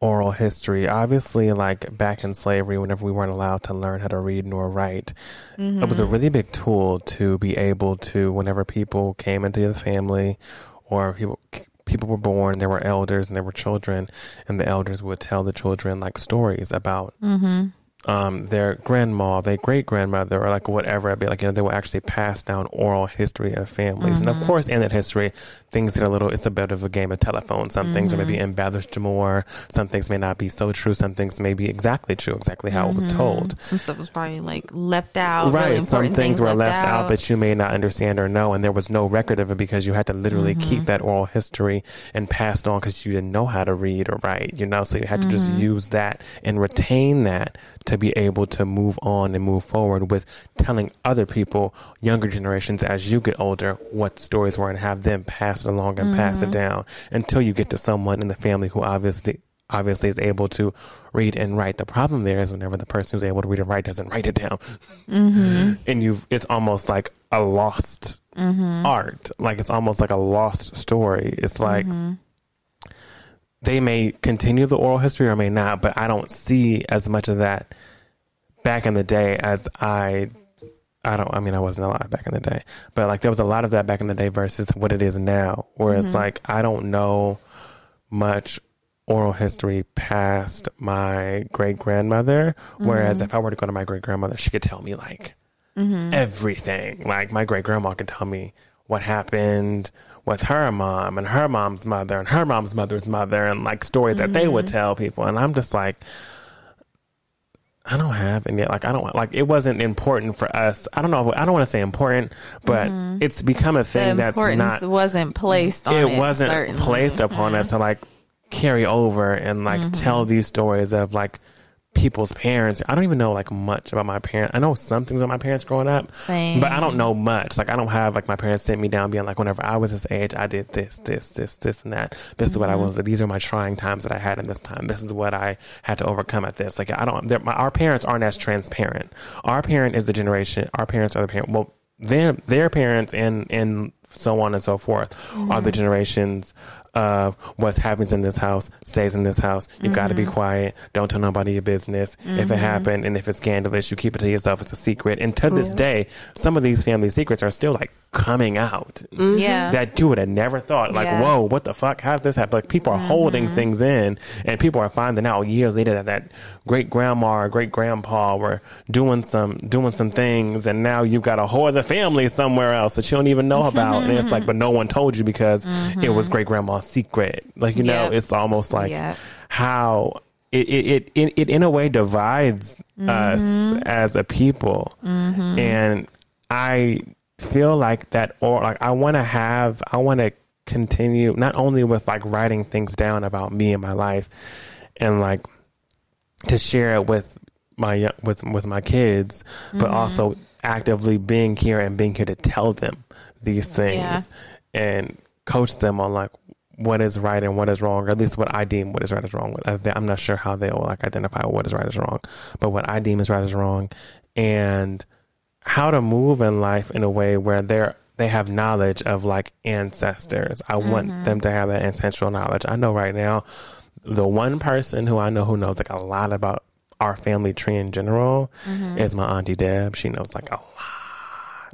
Speaker 2: oral history. Obviously, like back in slavery, whenever we weren't allowed to learn how to read nor write, it was a mm-hmm. really big tool to be able to, whenever people came into the family or people people were born, there were elders and there were children, and the elders would tell the children like stories about mm-hmm. Um, their grandma, their great grandmother, or like whatever. It'd be like, you know, they will actually pass down oral history of families. And of mm-hmm. course, in that history, things get a little, it's a bit of a game of telephone. Some things are maybe mm-hmm. embellished more. Some things may not be so true. Some things may be exactly true, exactly how it was mm-hmm. told.
Speaker 1: Some stuff was probably like left out.
Speaker 2: Right.
Speaker 1: Really
Speaker 2: Some
Speaker 1: important
Speaker 2: things were left out,
Speaker 1: out,
Speaker 2: but you may not understand or know. And there was no record of it because you had to literally keep that oral history and pass it on because you didn't know how to read or write, you know? So you had to just use that and retain that to be able to move on and move forward with telling other people, younger generations, as you get older, what stories were and have them pass it along and pass it mm-hmm. down until you get to someone in the family who obviously obviously is able to read and write. The problem there is whenever the person who's able to read and write doesn't write it down, mm-hmm. *laughs* and you've it's almost like a lost mm-hmm. art. Like it's almost like a lost story. It's like they may continue the oral history or may not, but I don't see as much of that back in the day as I I don't I mean I wasn't alive back in the day. But like there was a lot of that back in the day versus what it is now. Where it's mm-hmm. like I don't know much oral history past my great grandmother. Whereas mm-hmm. if I were to go to my great grandmother, she could tell me like mm-hmm. everything. Like my great grandma could tell me what happened with her mom and her mom's mother and her mom's mother's mother and like stories that they would mm-hmm. tell people. And I'm just like, I don't have any. Like I don't like. It wasn't important for us. I don't know. I don't want to say important, but mm-hmm. it's become a
Speaker 1: the
Speaker 2: thing that's
Speaker 1: importance
Speaker 2: not.
Speaker 1: wasn't placed on it.
Speaker 2: It wasn't
Speaker 1: certainly.
Speaker 2: placed upon us to mm-hmm. like carry over and like tell these stories of like people's parents. I don't even know like much about my parents. I know some things about my parents growing up,
Speaker 1: Same.
Speaker 2: but I don't know much. Like I don't have like my parents sent me down being like, whenever I was this age, I did this, this, this, this, and that. This is what I mm-hmm. was. These are my trying times that I had in this time. This is what I had to overcome at this. Like I don't. My, our parents aren't as transparent. Our parent is the generation. Our parents are the parent. Well, their their parents and and so on and so forth are the mm-hmm. generations of what happens in this house stays in this house. You got to be mm-hmm. quiet. Don't tell nobody your business. If it mm-hmm. happened and if it's scandalous, you keep it to yourself. It's a secret. And to this day, some of these family secrets are still like coming out. Mm-hmm.
Speaker 1: Yeah.
Speaker 2: That you would have never thought. Like,
Speaker 1: Yeah.
Speaker 2: whoa, what the fuck? How did this happen? Like, people are holding things in, and people are finding out years later that that great grandma or great grandpa were doing some doing some things, and now you've got a whole other family somewhere else that you don't even know about. and it's like, but no one told you because it was mm-hmm. great grandma's secret. Like, you know,
Speaker 1: Yep.
Speaker 2: it's almost like
Speaker 1: Yep.
Speaker 2: how. It, it, it, it, it in a way divides us mm-hmm. as a people mm-hmm. and I feel like that or like I want to have I want to continue not only with like writing things down about me and my life and like to share it with my with with my kids but mm-hmm. also actively being here and being here to tell them these things
Speaker 1: Yeah.
Speaker 2: and coach them on like what is right and what is wrong, or at least what I deem what is right is wrong. I'm not sure how they will like identify what is right is wrong, but what I deem is right is wrong, and how to move in life in a way where they're they have knowledge of like ancestors. I want mm-hmm. them to have that ancestral knowledge. I know right now, the one person who I know who knows like a lot about our family tree in general mm-hmm. is my auntie Deb. She knows like a lot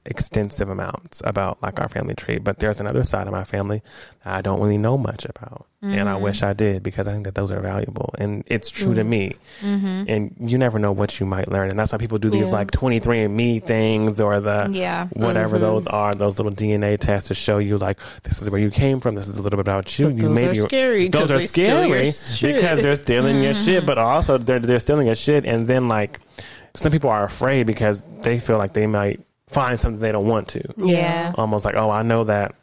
Speaker 2: extensive amounts about like our family tree but there's another side of my family that i don't really know much about and i wish mm-hmm. i did because i think that those are valuable and it's true to mm-hmm. me mm-hmm. and you never know what you might learn and that's why people do these
Speaker 3: Yeah.
Speaker 2: like 23andMe things or the
Speaker 1: Yeah.
Speaker 2: whatever those are those little dna tests to show you like this is where you came from this is a little bit about you
Speaker 3: But
Speaker 2: you
Speaker 3: those
Speaker 2: may
Speaker 3: are
Speaker 2: be
Speaker 3: scary
Speaker 2: those are
Speaker 3: they steal your
Speaker 2: scary because they're stealing your
Speaker 1: Mm-hmm.
Speaker 2: shit but also they're they're stealing your shit and then like some people are afraid because they feel like they might find something they don't want to
Speaker 1: Yeah.
Speaker 2: almost like, oh, I know that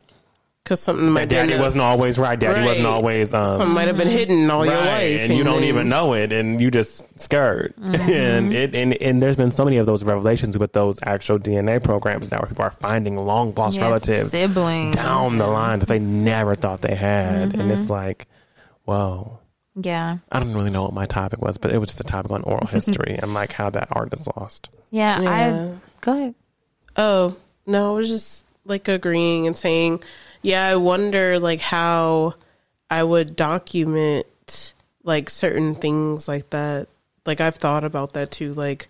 Speaker 3: because something might
Speaker 2: That daddy
Speaker 3: be in the-
Speaker 2: wasn't always right. Daddy wasn't always um,
Speaker 3: something might have been hidden all your life,
Speaker 2: and you don't even know it, and you just scared. *laughs* and it and and there's been so many of those revelations with those actual DNA programs now, where people are finding long lost
Speaker 1: Yeah,
Speaker 2: relatives
Speaker 1: siblings,
Speaker 2: down the line that they never thought they had, and it's like, whoa.
Speaker 1: Yeah.
Speaker 2: I don't really know what my topic was, but it was just a topic on oral *laughs* history and like how that art is lost.
Speaker 1: Yeah.
Speaker 3: Yeah.
Speaker 1: I go ahead.
Speaker 3: Oh no, I was just like agreeing and saying, yeah, I wonder like how I would document like certain things like that. Like I've thought about that too. Like,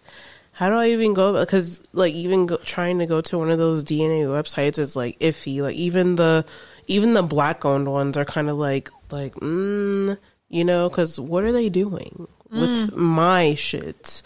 Speaker 3: how do I even go? Because like even go, trying to go to one of those DNA websites is like iffy. Like even the even the black owned ones are kind of like like mm, you know because what are they doing with my shit?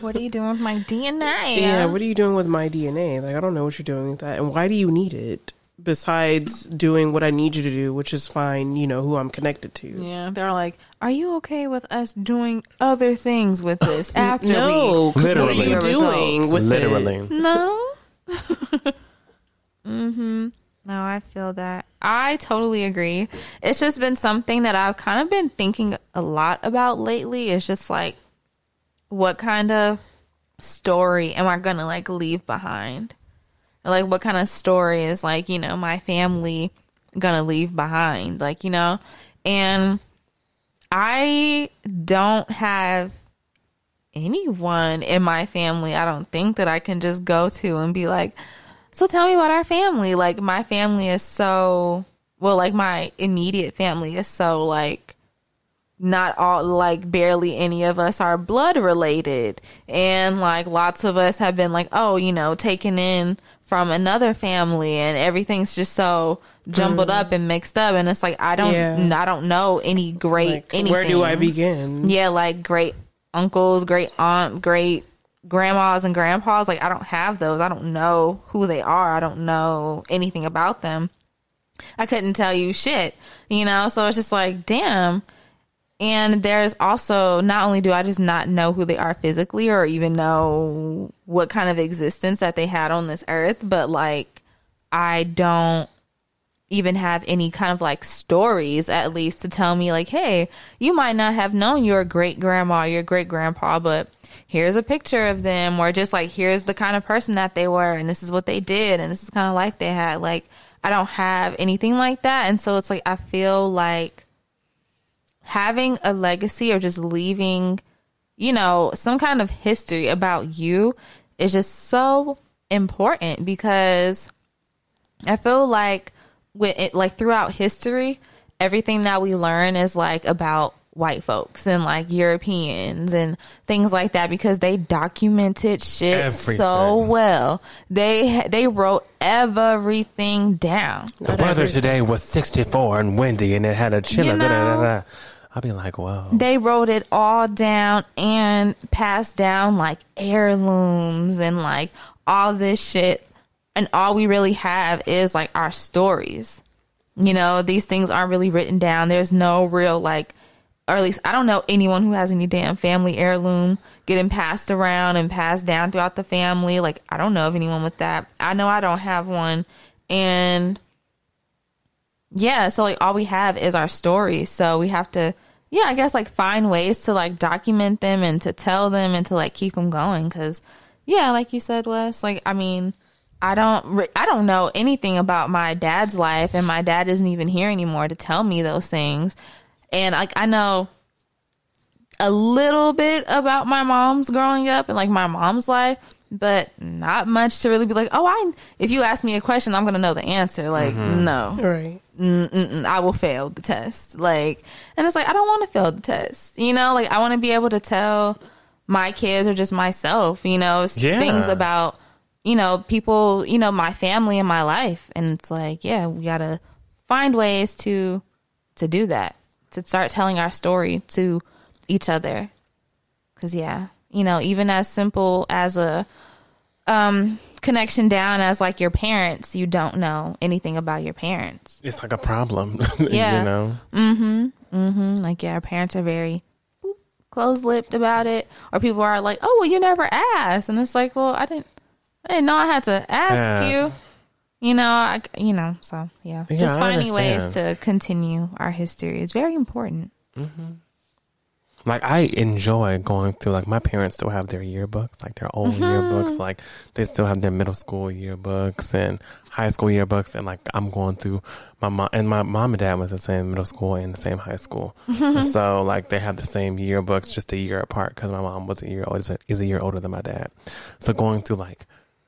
Speaker 1: What are you doing with my DNA?
Speaker 3: Yeah, what are you doing with my DNA? Like, I don't know what you're doing with that. And why do you need it besides doing what I need you to do, which is find, you know, who I'm connected to?
Speaker 1: Yeah, they're like, "Are you okay with us doing other things with this *laughs* after
Speaker 3: no,
Speaker 1: we
Speaker 3: 'cause what are you doing
Speaker 1: results.
Speaker 3: with
Speaker 2: Literally.
Speaker 3: it?
Speaker 1: No. *laughs* mhm. No, I feel that. I totally agree. It's just been something that I've kind of been thinking a lot about lately. It's just like what kind of story am I going to like leave behind? Like what kind of story is like, you know, my family going to leave behind? Like, you know, and I don't have anyone in my family I don't think that I can just go to and be like, so tell me about our family. Like my family is so well, like my immediate family is so like not all like barely any of us are blood related and like lots of us have been like oh you know taken in from another family and everything's just so jumbled up mm-hmm. and mixed up and it's like i don't
Speaker 3: Yeah.
Speaker 1: i don't know any great
Speaker 3: Like,
Speaker 1: anything
Speaker 3: where do I begin?
Speaker 1: yeah like great uncles great aunt great grandmas and grandpas like i don't have those. I don't know who they are. I don't know anything about them. I couldn't tell you shit you know? So it's just like damn. And there's also not only do I just not know who they are physically or even know what kind of existence that they had on this earth, but like I don't even have any kind of like stories at least to tell me like, hey, you might not have known your great grandma, your great grandpa, but here's a picture of them or just like here's the kind of person that they were and this is what they did and this is kind of life they had. Like I don't have anything like that. And so it's like I feel like having a legacy or just leaving, you know, some kind of history about you is just so important because I feel like with it, like throughout history, everything that we learn is like about white folks and like Europeans and things like that because they documented shit so well. They they wrote everything down.
Speaker 2: The weather today was 64 and windy, and it had a chill.
Speaker 1: You
Speaker 2: da, da, da,
Speaker 1: know?
Speaker 2: da. I'll be like, whoa.
Speaker 1: they wrote it all down and passed down like heirlooms and like all this shit and all we really have is like our stories. You know these things aren't really written down. There's no real like or at least i don't know anyone who has any damn family heirloom getting passed around and passed down throughout the family. Like i don't know of anyone with that. I know i don't have one. And yeah so like all we have is our stories. So we have to yeah i guess like find ways to like document them and to tell them and to like keep them going. Because yeah like you said wes like i mean i don't i don't know anything about my dad's life and my dad isn't even here anymore to tell me those things and like i know a little bit about my mom's growing up and like my mom's life but not much to really be like oh i if you ask me a question i'm gonna know the answer like mm-hmm. no
Speaker 3: Right.
Speaker 1: Mm-mm, I will fail the test. Like, and it's like, I don't want to fail the test. You know, like I want to be able to tell my kids or just myself, you know,
Speaker 2: Yeah.
Speaker 1: things about, you know, people, you know, my family and my life. And it's like, yeah, we got to find ways to, to do that, to start telling our story to each other. Cause yeah, you know, even as simple as a, um, connection down as like your parents, you don't know anything about your parents.
Speaker 2: It's like a problem, *laughs*
Speaker 1: Yeah.
Speaker 2: you know?
Speaker 1: Mm Mhm. Like, yeah, our parents are very close lipped about it. Or people are like, oh, well, you never asked. And it's like, well, I didn't, I didn't know I had to ask
Speaker 2: Ask.
Speaker 1: you. You know, I, you know, so yeah,
Speaker 2: Yeah,
Speaker 1: just
Speaker 2: I
Speaker 1: finding ways to continue our history is very important. Mm-hmm.
Speaker 2: like I enjoy going through like my parents still have their yearbooks, like their old mm-hmm. yearbooks, like they still have their middle school yearbooks and high school yearbooks and like I'm going through my mom and my mom and dad to the same middle school and the same high school. *laughs* so like they have the same yearbooks just a year apart cuz my mom was a year old is a, is a year older than my dad. So going through like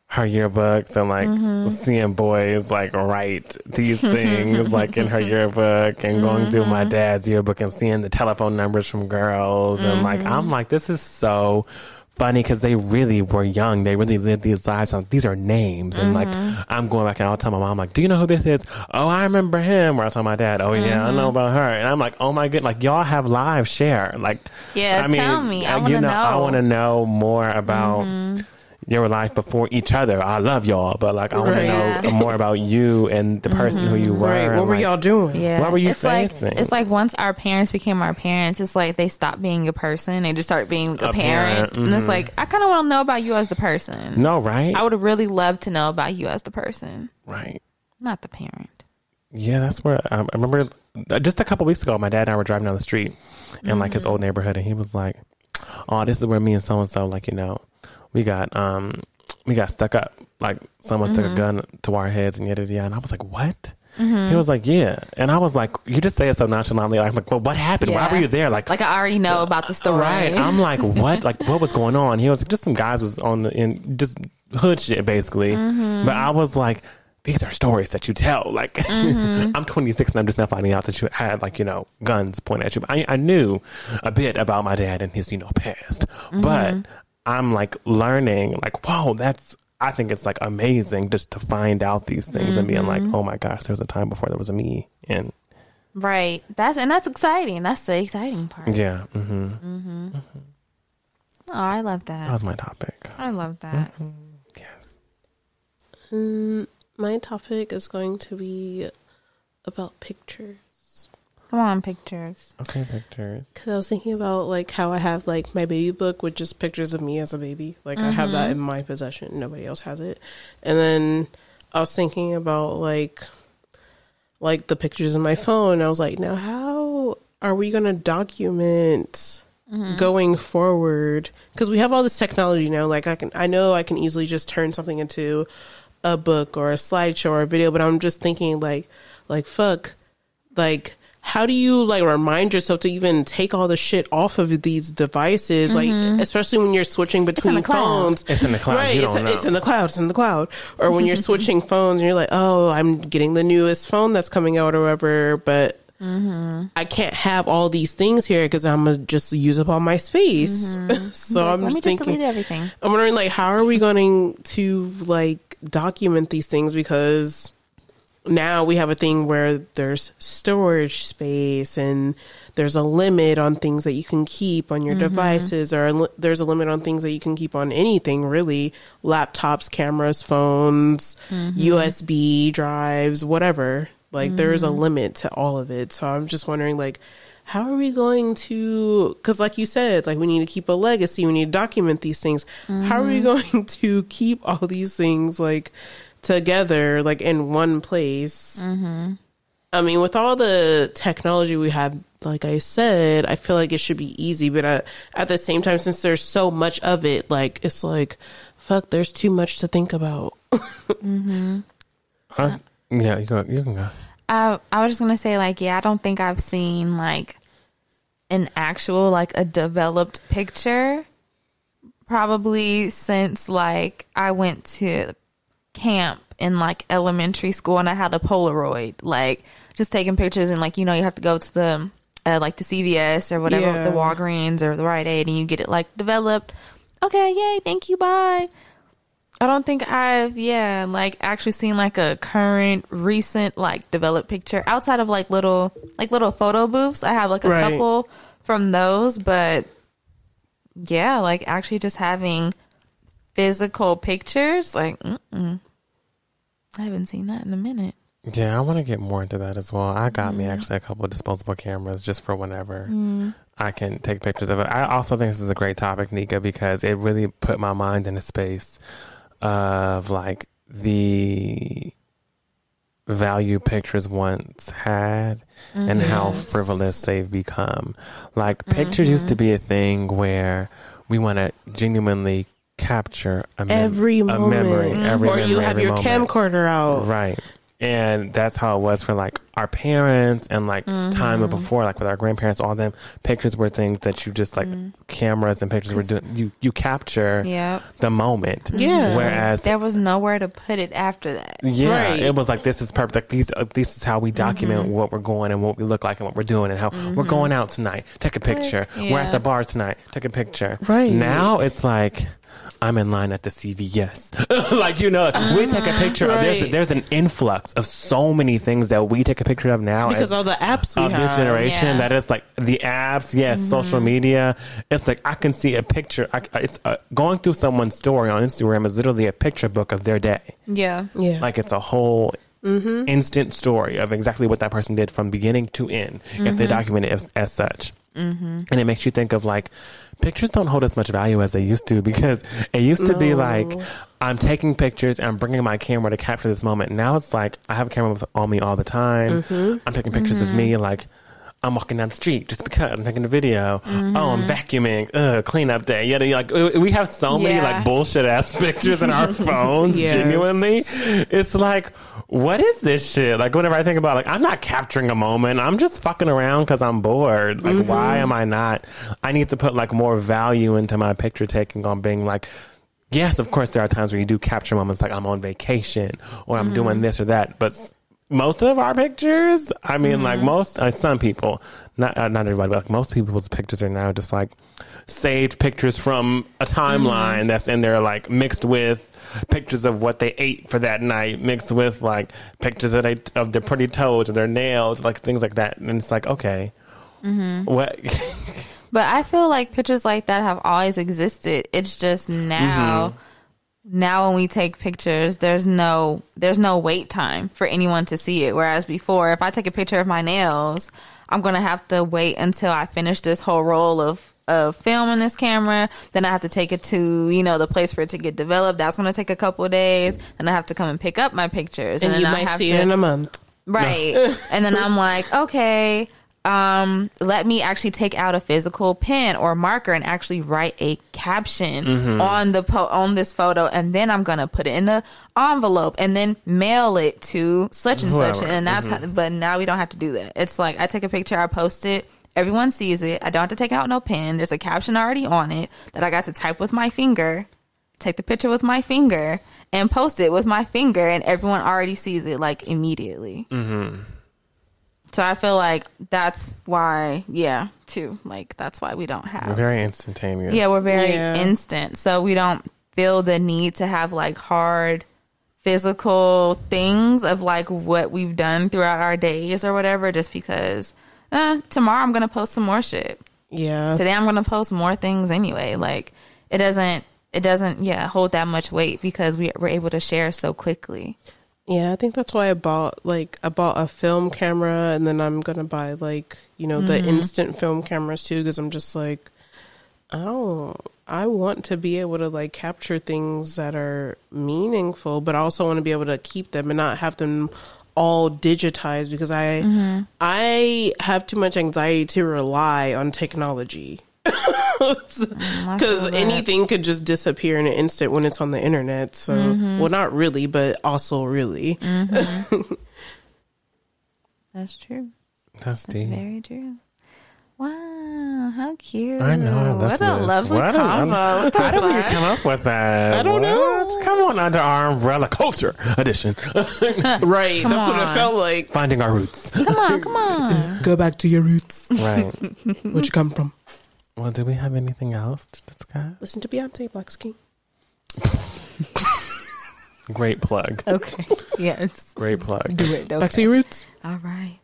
Speaker 2: her yearbooks and like mm-hmm. seeing boys like write these *laughs* things like in her yearbook and going through my mm-hmm. dad's yearbook and seeing the telephone numbers from girls and like I'm mm-hmm. like this is so funny because they really were young. They really lived these lives these are names. And like I'm going back and I'll tell my mom like do you know who this is? Oh I remember him. Or I'll tell my dad oh yeah I know about her. And I'm like oh my god like y'all have lives share like
Speaker 1: Yeah, tell me. I
Speaker 2: you know, I want to know more about your life before each other. I love y'all, but like I want to know
Speaker 1: Yeah.
Speaker 2: more about you and the person who you were.
Speaker 3: Right.
Speaker 2: and,
Speaker 3: What were
Speaker 2: like,
Speaker 3: y'all doing?
Speaker 1: Yeah,
Speaker 2: What were you
Speaker 1: it's like
Speaker 2: facing?
Speaker 1: it's like once our parents became our parents, it's like they stopped being a person, they just started being a,
Speaker 2: A
Speaker 1: parent,
Speaker 2: parent,
Speaker 1: and it's
Speaker 2: mhm.
Speaker 1: like I kind of want to know about you as the person.
Speaker 2: No, right?
Speaker 1: I would really love to know about you as the person,
Speaker 2: right.
Speaker 1: not the parent.
Speaker 2: Yeah, that's where I, I remember. uh, Just a couple weeks ago, my dad and I were driving down the street in like
Speaker 1: Mm-hmm.
Speaker 2: his old neighborhood, and he was like, "Oh, this is where me and so and so, like you know, we got um, we got stuck up. Like someone stuck a
Speaker 1: Mm-hmm.
Speaker 2: gun to our heads and yada yada." And I was like, "What?" He was like, "Yeah," and I was like, "You just say it so nonchalantly." I'm like, "Well, what happened? Why were you there?" Like,
Speaker 1: Like I already know about the story.
Speaker 2: Right. I'm like, what? Like, what was going on? He was just some guys was on the in just hood shit basically. But I was like, these are stories that you tell. Like, *laughs* I'm 26 and I'm just now finding out that you had like you know guns pointed at you. I, I knew a bit about my dad and his you know past, but I'm like learning like, whoa, that's. I think it's like amazing just to find out these things and being like, oh my gosh, there was a time before there was a me, and
Speaker 1: right. That's and that's exciting. That's the exciting part.
Speaker 2: yeah, Mm hmm Mm hmm.
Speaker 1: Oh, I love
Speaker 2: that
Speaker 1: that.
Speaker 2: was my topic.
Speaker 1: I love that.
Speaker 2: Yes.
Speaker 3: Mm, my topic is going to be about pictures.
Speaker 1: Come on, pictures.
Speaker 2: Okay, pictures.
Speaker 3: Because I was thinking about like how I have like my baby book with just pictures of me as a baby. Like I have that mm-hmm. in my possession. Nobody else has it. And then I was thinking about like like the pictures in my phone. I was like, now how are we going to document mm-hmm. going forward? Because we have all this technology now. Like I can, I know I can easily just turn something into a book or a slideshow or a video. But I'm just thinking like, like fuck, like how do you like remind yourself to even take all the shit off of these devices like mm-hmm. especially when you're switching between
Speaker 1: the cloud.
Speaker 3: phones
Speaker 2: It's in the cloud.
Speaker 3: right
Speaker 2: You
Speaker 3: it's,
Speaker 2: don't know.
Speaker 3: it's in the cloud it's in the cloud or when you're *laughs* switching phones and you're like oh i'm getting the newest phone that's coming out or whatever but mm-hmm. I can't have all these things here because I'm gonna just use up all my space. Mm-hmm. *laughs* so
Speaker 1: Like,
Speaker 3: I'm
Speaker 1: let me
Speaker 3: just
Speaker 1: just
Speaker 3: thinking,
Speaker 1: delete everything.
Speaker 3: I'm wondering like how are we going to like document these things because now we have a thing where there's storage space and there's a limit on things that you can keep on your mm-hmm. devices or li- there's a limit on things that you can keep on anything really. Laptops cameras phones mm-hmm. usb drives whatever. Like there's a mm-hmm. limit to all of it. So i'm just wondering like how are we going to because like you said like we need to keep a legacy. We need to document these things. How are we *laughs* going to keep all these things? Like together like in one place i mean with all the technology we have like i said i feel like it should be easy but uh, at the same time since there's so much of it like it's like fuck there's too much to think about *laughs*
Speaker 2: Huh? Yeah, you go. You can go.
Speaker 1: I I was just gonna say like yeah, I don't think I've seen like an actual like a developed picture probably since like I went to camp in like elementary school and I had a Polaroid like just taking pictures and like you know you have to go to the uh, like the CVS or whatever
Speaker 3: Yeah.
Speaker 1: the Walgreens or the Rite Aid and you get it like developed. Okay, yay, thank you, bye. I don't think I've yeah like actually seen like a current recent like developed picture outside of like little like little photo booths. I have like a
Speaker 3: Right.
Speaker 1: couple from those, but yeah, like actually just having physical pictures like mm-mm. I haven't seen that in a minute.
Speaker 2: Yeah, I want to get more into that as well. I got me actually a couple of disposable cameras just for whenever mm. I can take pictures of it. I also think this is a great topic, Nika, because it really put my mind in a space of like the value pictures once had and how
Speaker 3: mm-hmm.
Speaker 2: frivolous they've become. Like pictures used to mm-hmm. be a thing where we want to genuinely capture a, mem-
Speaker 3: every
Speaker 2: a
Speaker 3: moment, mm-hmm.
Speaker 2: memory, every
Speaker 3: or you
Speaker 2: memory,
Speaker 3: have your
Speaker 2: moment.
Speaker 3: camcorder out.
Speaker 2: Right. And that's how it was for like our parents and like mm-hmm. time before, like with our grandparents, all them pictures were things that you just like mm. cameras and pictures were doing. You you capture
Speaker 1: Yep.
Speaker 2: the moment. Mm-hmm.
Speaker 3: Yeah.
Speaker 2: Whereas
Speaker 1: There was nowhere to put it after that.
Speaker 2: yeah,
Speaker 3: Right.
Speaker 2: it was like this is perfect. Like these, uh, this is how we document
Speaker 1: Mm-hmm.
Speaker 2: what we're going and what we look like and what we're doing and how we're going out tonight. Take a picture. We're at the bar tonight. Take a picture.
Speaker 3: Right.
Speaker 2: now, it's like I'm in line at the CVS. *laughs* like you know, we take a ah, picture. of There's
Speaker 3: Right.
Speaker 2: there's an influx of so many things that we take a picture of now
Speaker 3: Because
Speaker 2: as-
Speaker 3: all the apps we
Speaker 2: of
Speaker 3: have.
Speaker 2: this generation
Speaker 1: Yeah.
Speaker 2: that is like the apps yes mm-hmm. social media it's like i can see a picture I, it's uh, going through someone's story on instagram is literally a picture book of their day
Speaker 1: Yeah.
Speaker 3: Yeah.
Speaker 2: like it's a whole mm-hmm. instant story of exactly what that person did from beginning to end if they mm-hmm. document it as, as such Mm-hmm. and it makes you think of like pictures don't hold as much value as they used to *laughs* because it used to be like i'm taking pictures and i'm bringing my camera to capture this moment now it's like i have a camera with- on me all the time mm-hmm. i'm taking pictures of me mm-hmm. like I'm walking down the street just because I'm taking a video. Oh, I'm vacuuming. Ugh, cleanup day. Yeah, like we we have so many
Speaker 1: Yeah.
Speaker 2: like bullshit ass *laughs* pictures in our *laughs* phones.
Speaker 3: Yes.
Speaker 2: Genuinely, it's like, what is this shit? Like, whenever I think about, like, I'm not capturing a moment. I'm just fucking around because I'm bored. Like, why am I not? I need to put like more value into my picture taking on being like. Yes, of course, there are times where you do capture moments like I'm on vacation or I'm doing this or that, but most of our pictures, I mean, like most, uh, some people, not uh, not everybody, but like most people's pictures are now just like saved pictures from a timeline that's in there, like mixed with pictures of what they ate for that night, mixed with like pictures of, they, of their pretty toes or their nails, like things like that. And it's like, okay, mm-hmm. what? *laughs*
Speaker 1: But I feel like pictures like that have always existed. It's just now mm-hmm. now when we take pictures, there's no there's no wait time for anyone to see it. Whereas before, if I take a picture of my nails, I'm gonna have to wait until I finish this whole roll of of film in this camera. Then I have to take it to you know the place for it to get developed. That's gonna take a couple of days. Then I have to come and pick up my pictures,
Speaker 3: and
Speaker 1: then
Speaker 3: you might see
Speaker 1: to,
Speaker 3: it in a month.
Speaker 1: Right. *laughs* and then I'm like, okay, um, let me actually take out a physical pen or marker and actually write a caption on the po- on this photo, and then I'm gonna put it in the envelope and then mail it to such and such, and that's how, but now we don't have to do that. It's like I take a picture, I post it. Everyone sees it. I don't have to take out no pen. There's a caption already on it that I got to type with my finger, take the picture with my finger, and post it with my finger, and everyone already sees it like immediately. Mm-hmm. So I feel like that's why, yeah, too. Like that's why we don't have.
Speaker 2: Very instantaneous.
Speaker 1: Yeah, we're very
Speaker 3: Yeah.
Speaker 1: instant, so we don't feel the need to have like hard physical things of like what we've done throughout our days or whatever. Just because uh, tomorrow I'm gonna post some more shit.
Speaker 3: Yeah.
Speaker 1: Today I'm gonna post more things anyway. Like it doesn't. It doesn't, yeah, hold that much weight because we we're able to share so quickly.
Speaker 3: Yeah, I think that's why I bought like I bought a film camera and then I'm going to buy like, you know, the instant film cameras too cuz I'm just like I don't I want to be able to like capture things that are meaningful, but I also want to be able to keep them and not have them all digitized because I mm-hmm. I have too much anxiety to rely on technology. Mm, because anything could just disappear in an instant when it's on the internet. So, mm-hmm. well, not really, but also really. Mm-hmm. *laughs*
Speaker 1: That's true.
Speaker 2: That's
Speaker 1: That's
Speaker 2: deep.
Speaker 1: very true. Wow, how cute!
Speaker 2: I know.
Speaker 1: What a
Speaker 2: nice.
Speaker 1: lovely
Speaker 2: What a-
Speaker 1: combo. *laughs* What the
Speaker 2: How did we come up with that?
Speaker 3: I don't know.
Speaker 2: Come on, under our umbrella culture edition. *laughs*
Speaker 3: Right.
Speaker 1: Come
Speaker 3: that's what it felt like.
Speaker 2: Finding our roots.
Speaker 1: Come on, come on. *laughs*
Speaker 3: Go back to your roots.
Speaker 2: right.
Speaker 3: Where'd you come from?
Speaker 2: Well, do we have anything else to discuss?
Speaker 3: Listen to Beyonce, Black Is King.
Speaker 2: Great plug.
Speaker 1: Okay. Yes.
Speaker 2: Great plug.
Speaker 1: Do it.
Speaker 3: Back to your roots.
Speaker 1: All right.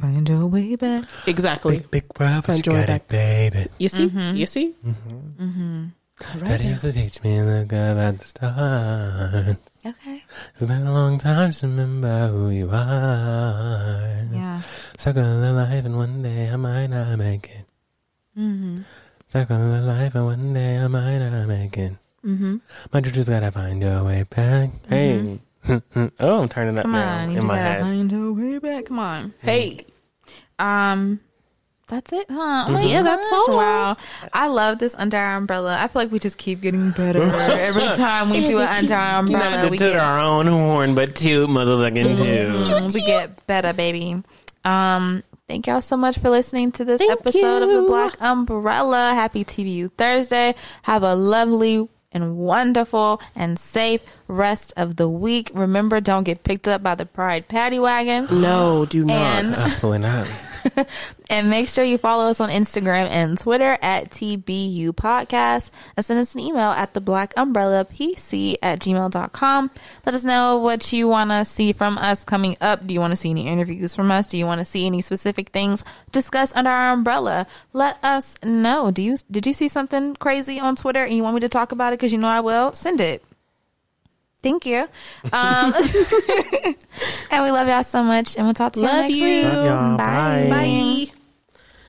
Speaker 1: Find your way back.
Speaker 3: Exactly.
Speaker 2: big world,
Speaker 3: but you got it,
Speaker 2: baby.
Speaker 3: You see?
Speaker 1: Mm-hmm.
Speaker 3: You see? All right.
Speaker 2: Daddy used to teach me to look up at the stars.
Speaker 1: Okay.
Speaker 2: It's been a long time to remember who you are.
Speaker 1: Yeah.
Speaker 2: Circle of life, and one day I might not make it.
Speaker 1: Mm-hmm.
Speaker 2: Circle of life, and one day I might not make it.
Speaker 1: Mm-hmm.
Speaker 2: My just gotta find your way back. Hey, *laughs* oh, I'm turning up
Speaker 1: Come
Speaker 2: now
Speaker 1: on, you
Speaker 2: in my
Speaker 1: gotta
Speaker 2: head.
Speaker 1: find your way back. Come on. Hey. Um that's it, huh? Oh my
Speaker 3: Yeah, that's
Speaker 1: gosh,
Speaker 3: all.
Speaker 1: Wow. I love this under our umbrella. I feel like we just keep getting better. *laughs* Every time we do an under our umbrella,
Speaker 2: Not to
Speaker 1: we
Speaker 2: toot
Speaker 1: get,
Speaker 2: our own horn, but toot motherfucking toot.
Speaker 1: Mm, we get better, baby. Um, thank y'all so much for listening to this
Speaker 3: Thank
Speaker 1: episode of
Speaker 3: you.
Speaker 1: the Black Umbrella. Happy TBU Thursday. Have a lovely and wonderful and safe rest of the week. Remember, don't get picked up by the Pride Paddy Wagon.
Speaker 3: No, do not.
Speaker 1: And
Speaker 2: Absolutely not. *laughs*
Speaker 1: and make sure you follow us on Instagram and Twitter at TBU Podcast. And send us an email at the Black Umbrella PC at gmail.com. Let us know what you want to see from us coming up. Do you want to see any interviews from us? Do you want to see any specific things discussed under our umbrella? Let us know. Do you did you see something crazy on Twitter and you want me to talk about it? Because you know I will. Send it. Thank you. Um, *laughs* *laughs* and we love y'all so much. And we'll talk to you
Speaker 3: Love
Speaker 1: next
Speaker 3: you.
Speaker 1: week.
Speaker 2: Love y'all.
Speaker 1: Bye.
Speaker 2: Bye.
Speaker 3: Bye.